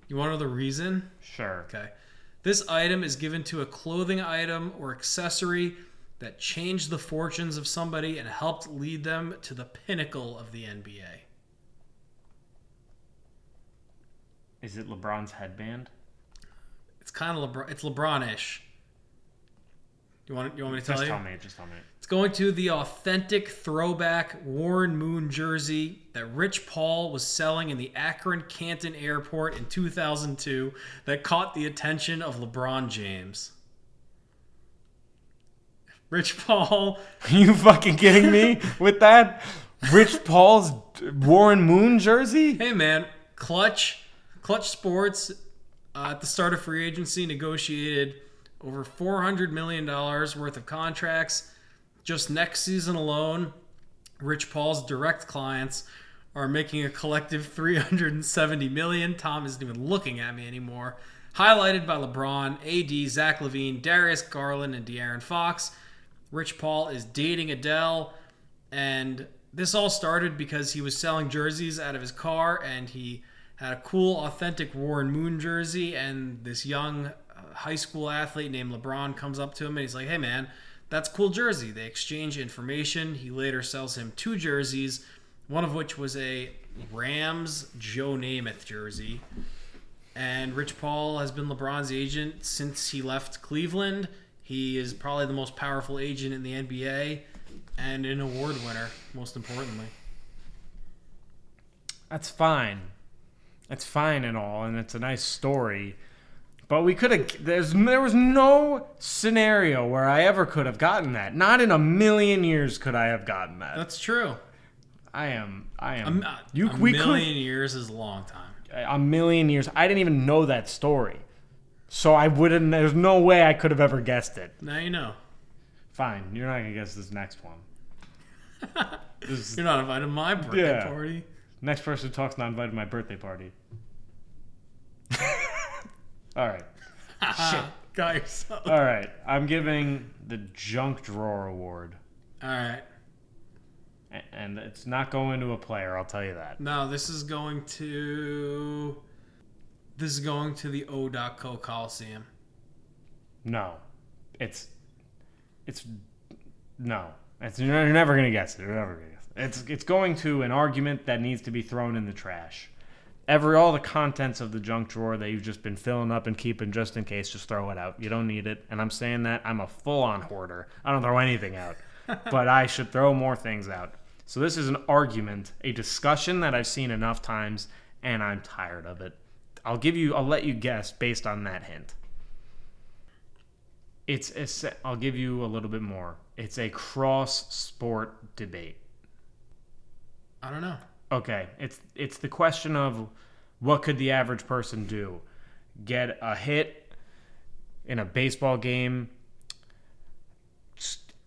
You want to know the reason? Sure. Okay. This item is given to a clothing item or accessory that changed the fortunes of somebody and helped lead them to the pinnacle of the NBA. Is it LeBron's headband? It's kind of LeBron. It's LeBron-ish. You want? You want me to tell Just you? tell me. Just tell me. It's going to the authentic throwback Warren Moon jersey that Rich Paul was selling in the Akron Canton Airport in 2002 that caught the attention of LeBron James. Rich Paul, Are (laughs) you fucking kidding me with that? Rich Paul's Warren Moon jersey? hey man, Clutch, Clutch Sports uh, at the start of free agency negotiated over 400 million dollars worth of contracts just next season alone. Rich Paul's direct clients are making a collective 370 million. Tom isn't even looking at me anymore. Highlighted by LeBron, AD, Zach LaVine, Darius Garland, and De'Aaron Fox. Rich Paul is dating Adele, and this all started because he was selling jerseys out of his car, and he had a cool, authentic Warren Moon jersey, and this young uh, high school athlete named LeBron comes up to him and he's like, "Hey man, that's cool jersey." They exchange information. He later sells him two jerseys, one of which was a Rams Joe Namath jersey. And Rich Paul has been LeBron's agent since he left Cleveland. He is probably the most powerful agent in the NBA and an award winner, most importantly. That's fine. That's fine and all, and it's a nice story. But we could have. There's there was no scenario where I ever could have gotten that. Not in a million years could I have gotten that. That's true. I am. I am. A, you. a we million years is a long time. A million years. I didn't even know that story, so I wouldn't. There's no way I could have ever guessed it. Now you know. Fine. You're not gonna guess this next one. (laughs) this You're not invited to my birthday Yeah. party. next person who talks not invited to my birthday party. (laughs) All right. (laughs) Shit. Got yourself. All right, I'm giving the junk drawer award, All right. A- and it's not going to a player. I'll tell you that. No, this is going to. This is going to the O.Co Coliseum. No, it's it's no. It's you're you're never gonna guess it. You're never gonna guess it. It's it's going to an argument that needs to be thrown in the trash. Every all the contents of the junk drawer that you've just been filling up and keeping just in case, just throw it out. You don't need it. And I'm saying that I'm a full-on hoarder. I don't throw anything out, (laughs) but I should throw more things out. So this is an argument, a discussion that I've seen enough times, and I'm tired of it. I'll give you. I'll let you guess based on that hint. It's a, I'll give you a little bit more. It's a cross sport debate. I don't know. Okay, it's it's the question of what could the average person do? Get a hit in a baseball game.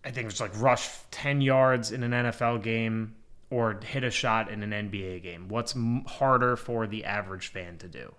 I think it's like rush 10 yards in an NFL game or hit a shot in an NBA game. What's harder for the average fan to do?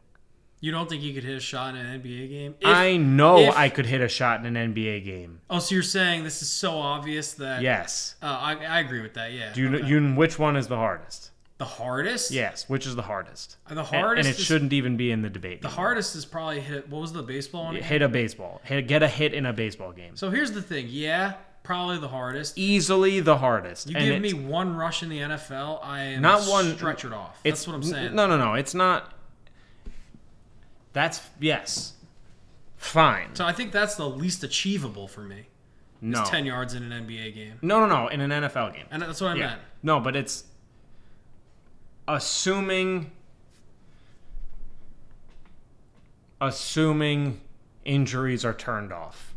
You don't think you could hit a shot in an NBA game? If- I know if- I could hit a shot in an NBA game. Oh, so you're saying this is so obvious that? Yes. Uh, I, I agree with that. Yeah. Do you Okay. you which one is the hardest? the hardest? Yes, which is the hardest? The hardest. and, it is- shouldn't even be in the debate. The hardest is probably hit. What was the baseball one? again? hit a baseball. Hit, get a hit in a baseball game. So here's the thing. Yeah, probably the hardest. Easily the hardest. You And give me one rush in the NFL, I am Not one- stretchered off. That's what I'm saying. No, no, no. It's not. That's yes, fine. So I think that's the least achievable for me. No, Is ten yards in an NBA game, no, no, no. In an NFL game. and that's what I Yeah. meant. No, but it's assuming assuming injuries are turned off.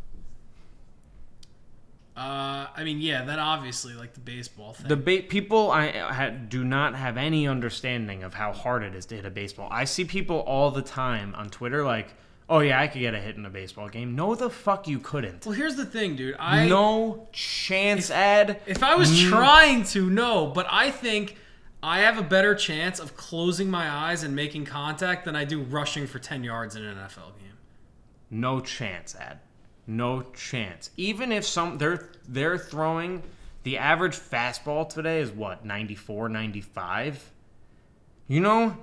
Uh, I mean, yeah, then obviously like the baseball thing. The ba- people I ha- do not have any understanding of how hard it is to hit a baseball. I see people all the time on Twitter like, "Oh yeah, I could get a hit in a baseball game." No, the fuck you couldn't. well, here's the thing, dude. I no chance, Ed. if I was Mm. trying to, no, but I think I have a better chance of closing my eyes and making contact than I do rushing for ten yards in an NFL game. No chance, Ed. No chance. Even if some they're they're throwing the average fastball today is what 94, 95. You know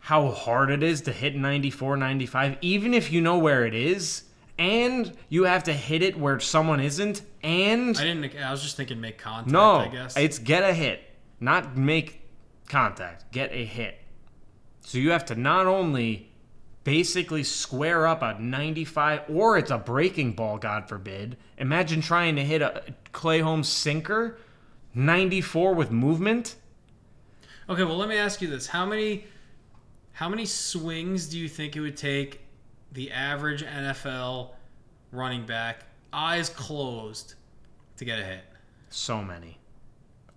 how hard it is to hit 94, 95 even if you know where it is and you have to hit it where someone isn't and I didn't. I was just thinking make contact. no, I guess it's get a hit, not make contact. Get a hit. So you have to not only basically square up a 95, or it's a breaking ball, God forbid. Imagine trying to hit a Clay Holmes sinker, 94 with movement. Okay, well, let me ask you this: how many, how many swings do you think it would take the average NFL running back, eyes closed, to get a hit? So many.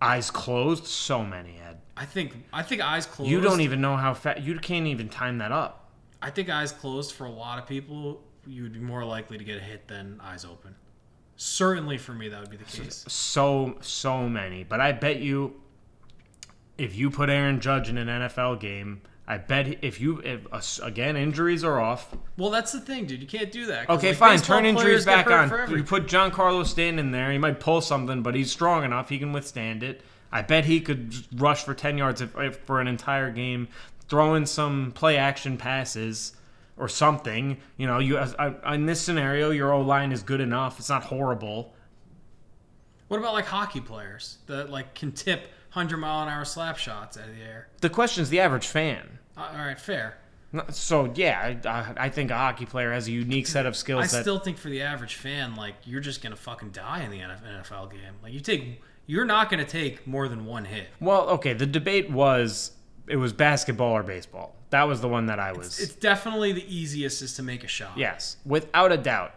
Eyes closed, so many, Ed. I think I think eyes closed. You don't even know how fast. You can't even time that up. I think eyes closed for a lot of people, you would be more likely to get a hit than eyes open. Certainly for me, that would be the case. so so many. But I bet you, if you put Aaron Judge in an NFL game, I bet if you if, uh, again injuries are off. Well, that's the thing, dude. You can't do that. Okay, like, fine. Turn injuries back on. You put Giancarlo Stanton in there. He might pull something, but he's strong enough. He can withstand it. I bet he could rush for ten yards if, if for an entire game, throwing some play action passes or something. You know, you I- in this scenario, your O line is good enough. It's not horrible. What about like hockey players that like can tip hundred mile an hour slap shots out of the air? The question's the average fan. Uh, all right, fair. So yeah, I, I, think a hockey player has a unique set of I skills that I still think for the average fan, like you're just gonna fucking die in the NFL game. Like you take, you're not gonna take more than one hit. Well, okay, the debate was it was basketball or baseball. That was the one that I was. It's definitely the easiest is to make a shot. yes, without a doubt.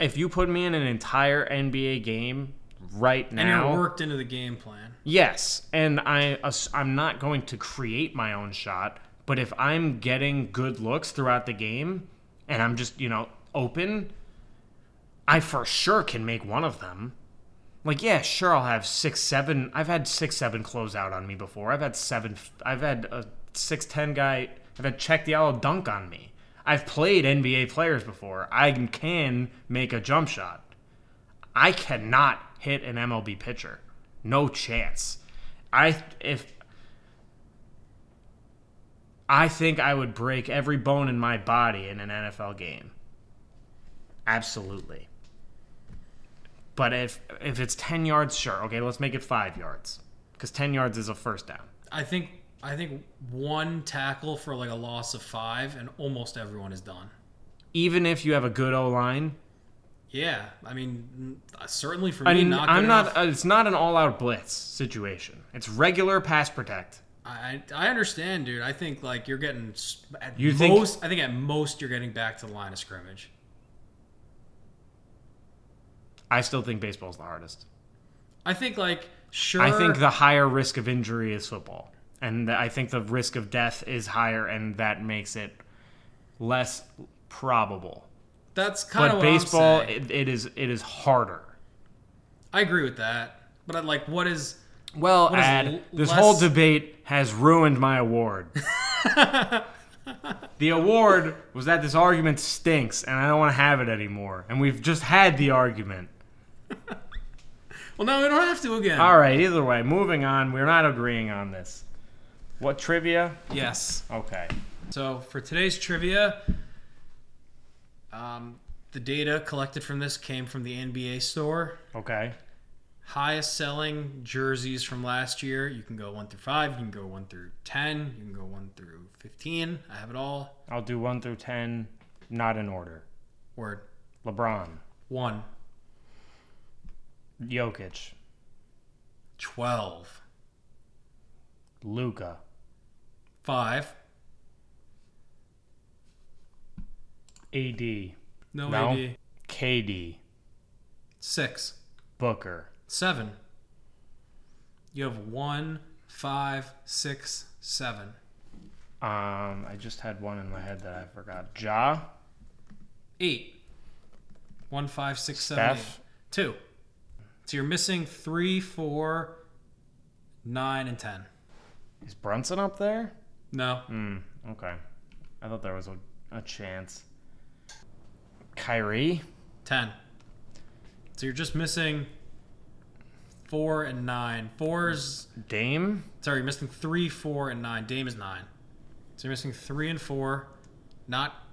If you put me in an entire NBA game right and now, you're worked into the game plan. yes, and I I'm not going to create my own shot, but if I'm getting good looks throughout the game and I'm just, you know, open, I for sure can make one of them. Like, yeah, sure, I'll have six, seven. I've had six, seven close out on me before. I've had seven. I've had a six, ten guy. I've had check the yellow dunk on me. I've played NBA players before. I can make a jump shot. I cannot hit an MLB pitcher. No chance. I if I think I would break every bone in my body in an NFL game. Absolutely. But if if it's 10 yards, sure. Okay, let's make it 5 yards cuz 10 yards is a first down. I think I think one tackle for like a loss of five, and almost everyone is done. Even if you have a good O-line, Yeah, I mean, mm, certainly for me, I mean, not good I'm not uh, it's not an all-out blitz situation. It's regular pass protect. I I understand, dude. I think like you're getting at You think- most. I think at most you're getting back to the line of scrimmage. I still think baseball's the hardest. I think like sure. I think the higher risk of injury is football. And I think the risk of death is higher, and that makes it less probable. that's kind But of baseball, I'm it, it is it is harder. I agree with that, but I like what is Well, What is Ad, l- this less- whole debate has ruined my award. (laughs) The award was that this argument stinks and I don't want to have it anymore. And we've just had the argument. (laughs) Well, no, we don't have to again. All right, either way, moving on. We're not agreeing on this. What trivia? Yes. Okay. So for today's trivia, um, the data collected from this came from the NBA store. Okay. Highest selling jerseys from last year. You can go one through five. You can go one through ten. You can go one through fifteen. I have it all. I'll do 1 through 10, not in order. Word LeBron, one, Jokic, twelve, Luka, five. AD, No, No. AD. KD, Six, Booker, seven. You have one, five, six, seven. Um, I just had one in my head that I forgot. Ja, Eight. One, five, six, seven, eight. Steph, Two. So you're missing three, four, nine, and ten. is Brunson up there? No. Hmm. Okay. I thought there was a, a chance. Kyrie, Ten. So you're just missing four and nine. Four's Dame, sorry, you're missing three, four, and nine. Dame is nine. So you're missing three and four. Not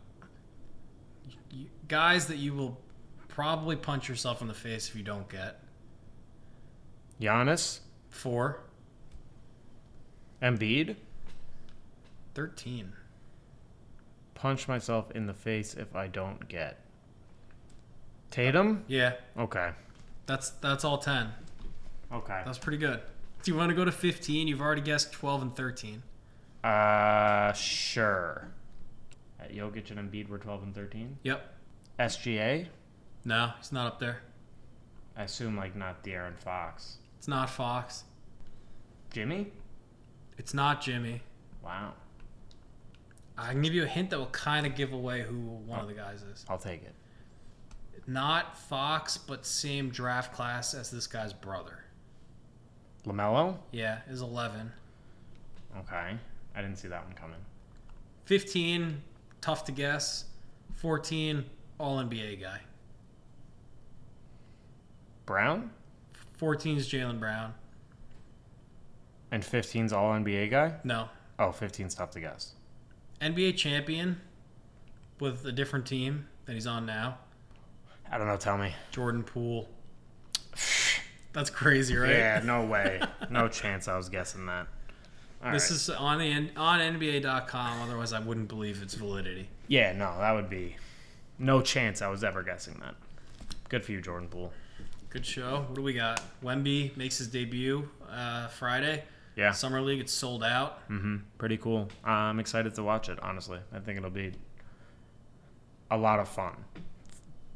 guys that you will probably punch yourself in the face if you don't get. Giannis, Four. Embiid. 13. Punch myself in the face if I don't get. Tatum? Yeah, Okay. that's that's all 10. Okay. That's pretty good. Do you want to go to 15? You've already guessed 12 and 13. Uh, sure. At Jokic and Embiid were 12 and 13. Yep. SGA? No, he's not up there. I assume, like, not De'Aaron Fox. It's not Fox. Jimmy? It's not Jimmy. Wow. I can give you a hint that will kind of give away who one of the oh. guys is. I'll take it. Not Fox, but same draft class as this guy's brother. LaMelo? Yeah, is 11. Okay. I didn't see that one coming. 15, tough to guess. 14, all NBA guy. Brown? 14 is Jaylen Brown. And 15's all NBA guy? No, Oh, 15's tough to guess. NBA champion with a different team that he's on now. I don't know, tell me. Jordan Poole. (sighs) That's crazy, right? Yeah, (laughs) no way. no chance I was guessing that. All This right. is on the on NBA.com. Otherwise, I wouldn't believe its validity. Yeah, no, that would be no chance I was ever guessing that. Good for you, Jordan Poole. Good show. What do we got? Wemby makes his debut uh, Friday. Yeah. Summer League. It's sold out. Mm-hmm. Pretty cool. Uh, I'm excited to watch it. Honestly, I think it'll be a lot of fun.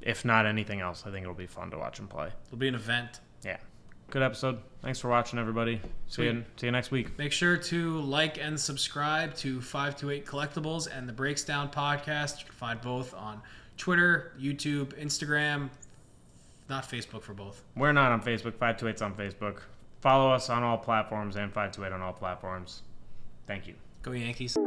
If not anything else, I think it'll be fun to watch him play. It'll be an event. Yeah. Good episode. Thanks for watching, everybody. See you. See you next week. Make sure to like and subscribe to 528 Collectibles and the Breaks Down podcast. You can find both on Twitter, YouTube, Instagram, not Facebook for both. We're not on Facebook. 528's on Facebook. Follow us on all platforms and 528 on all platforms. Thank you. Go Yankees.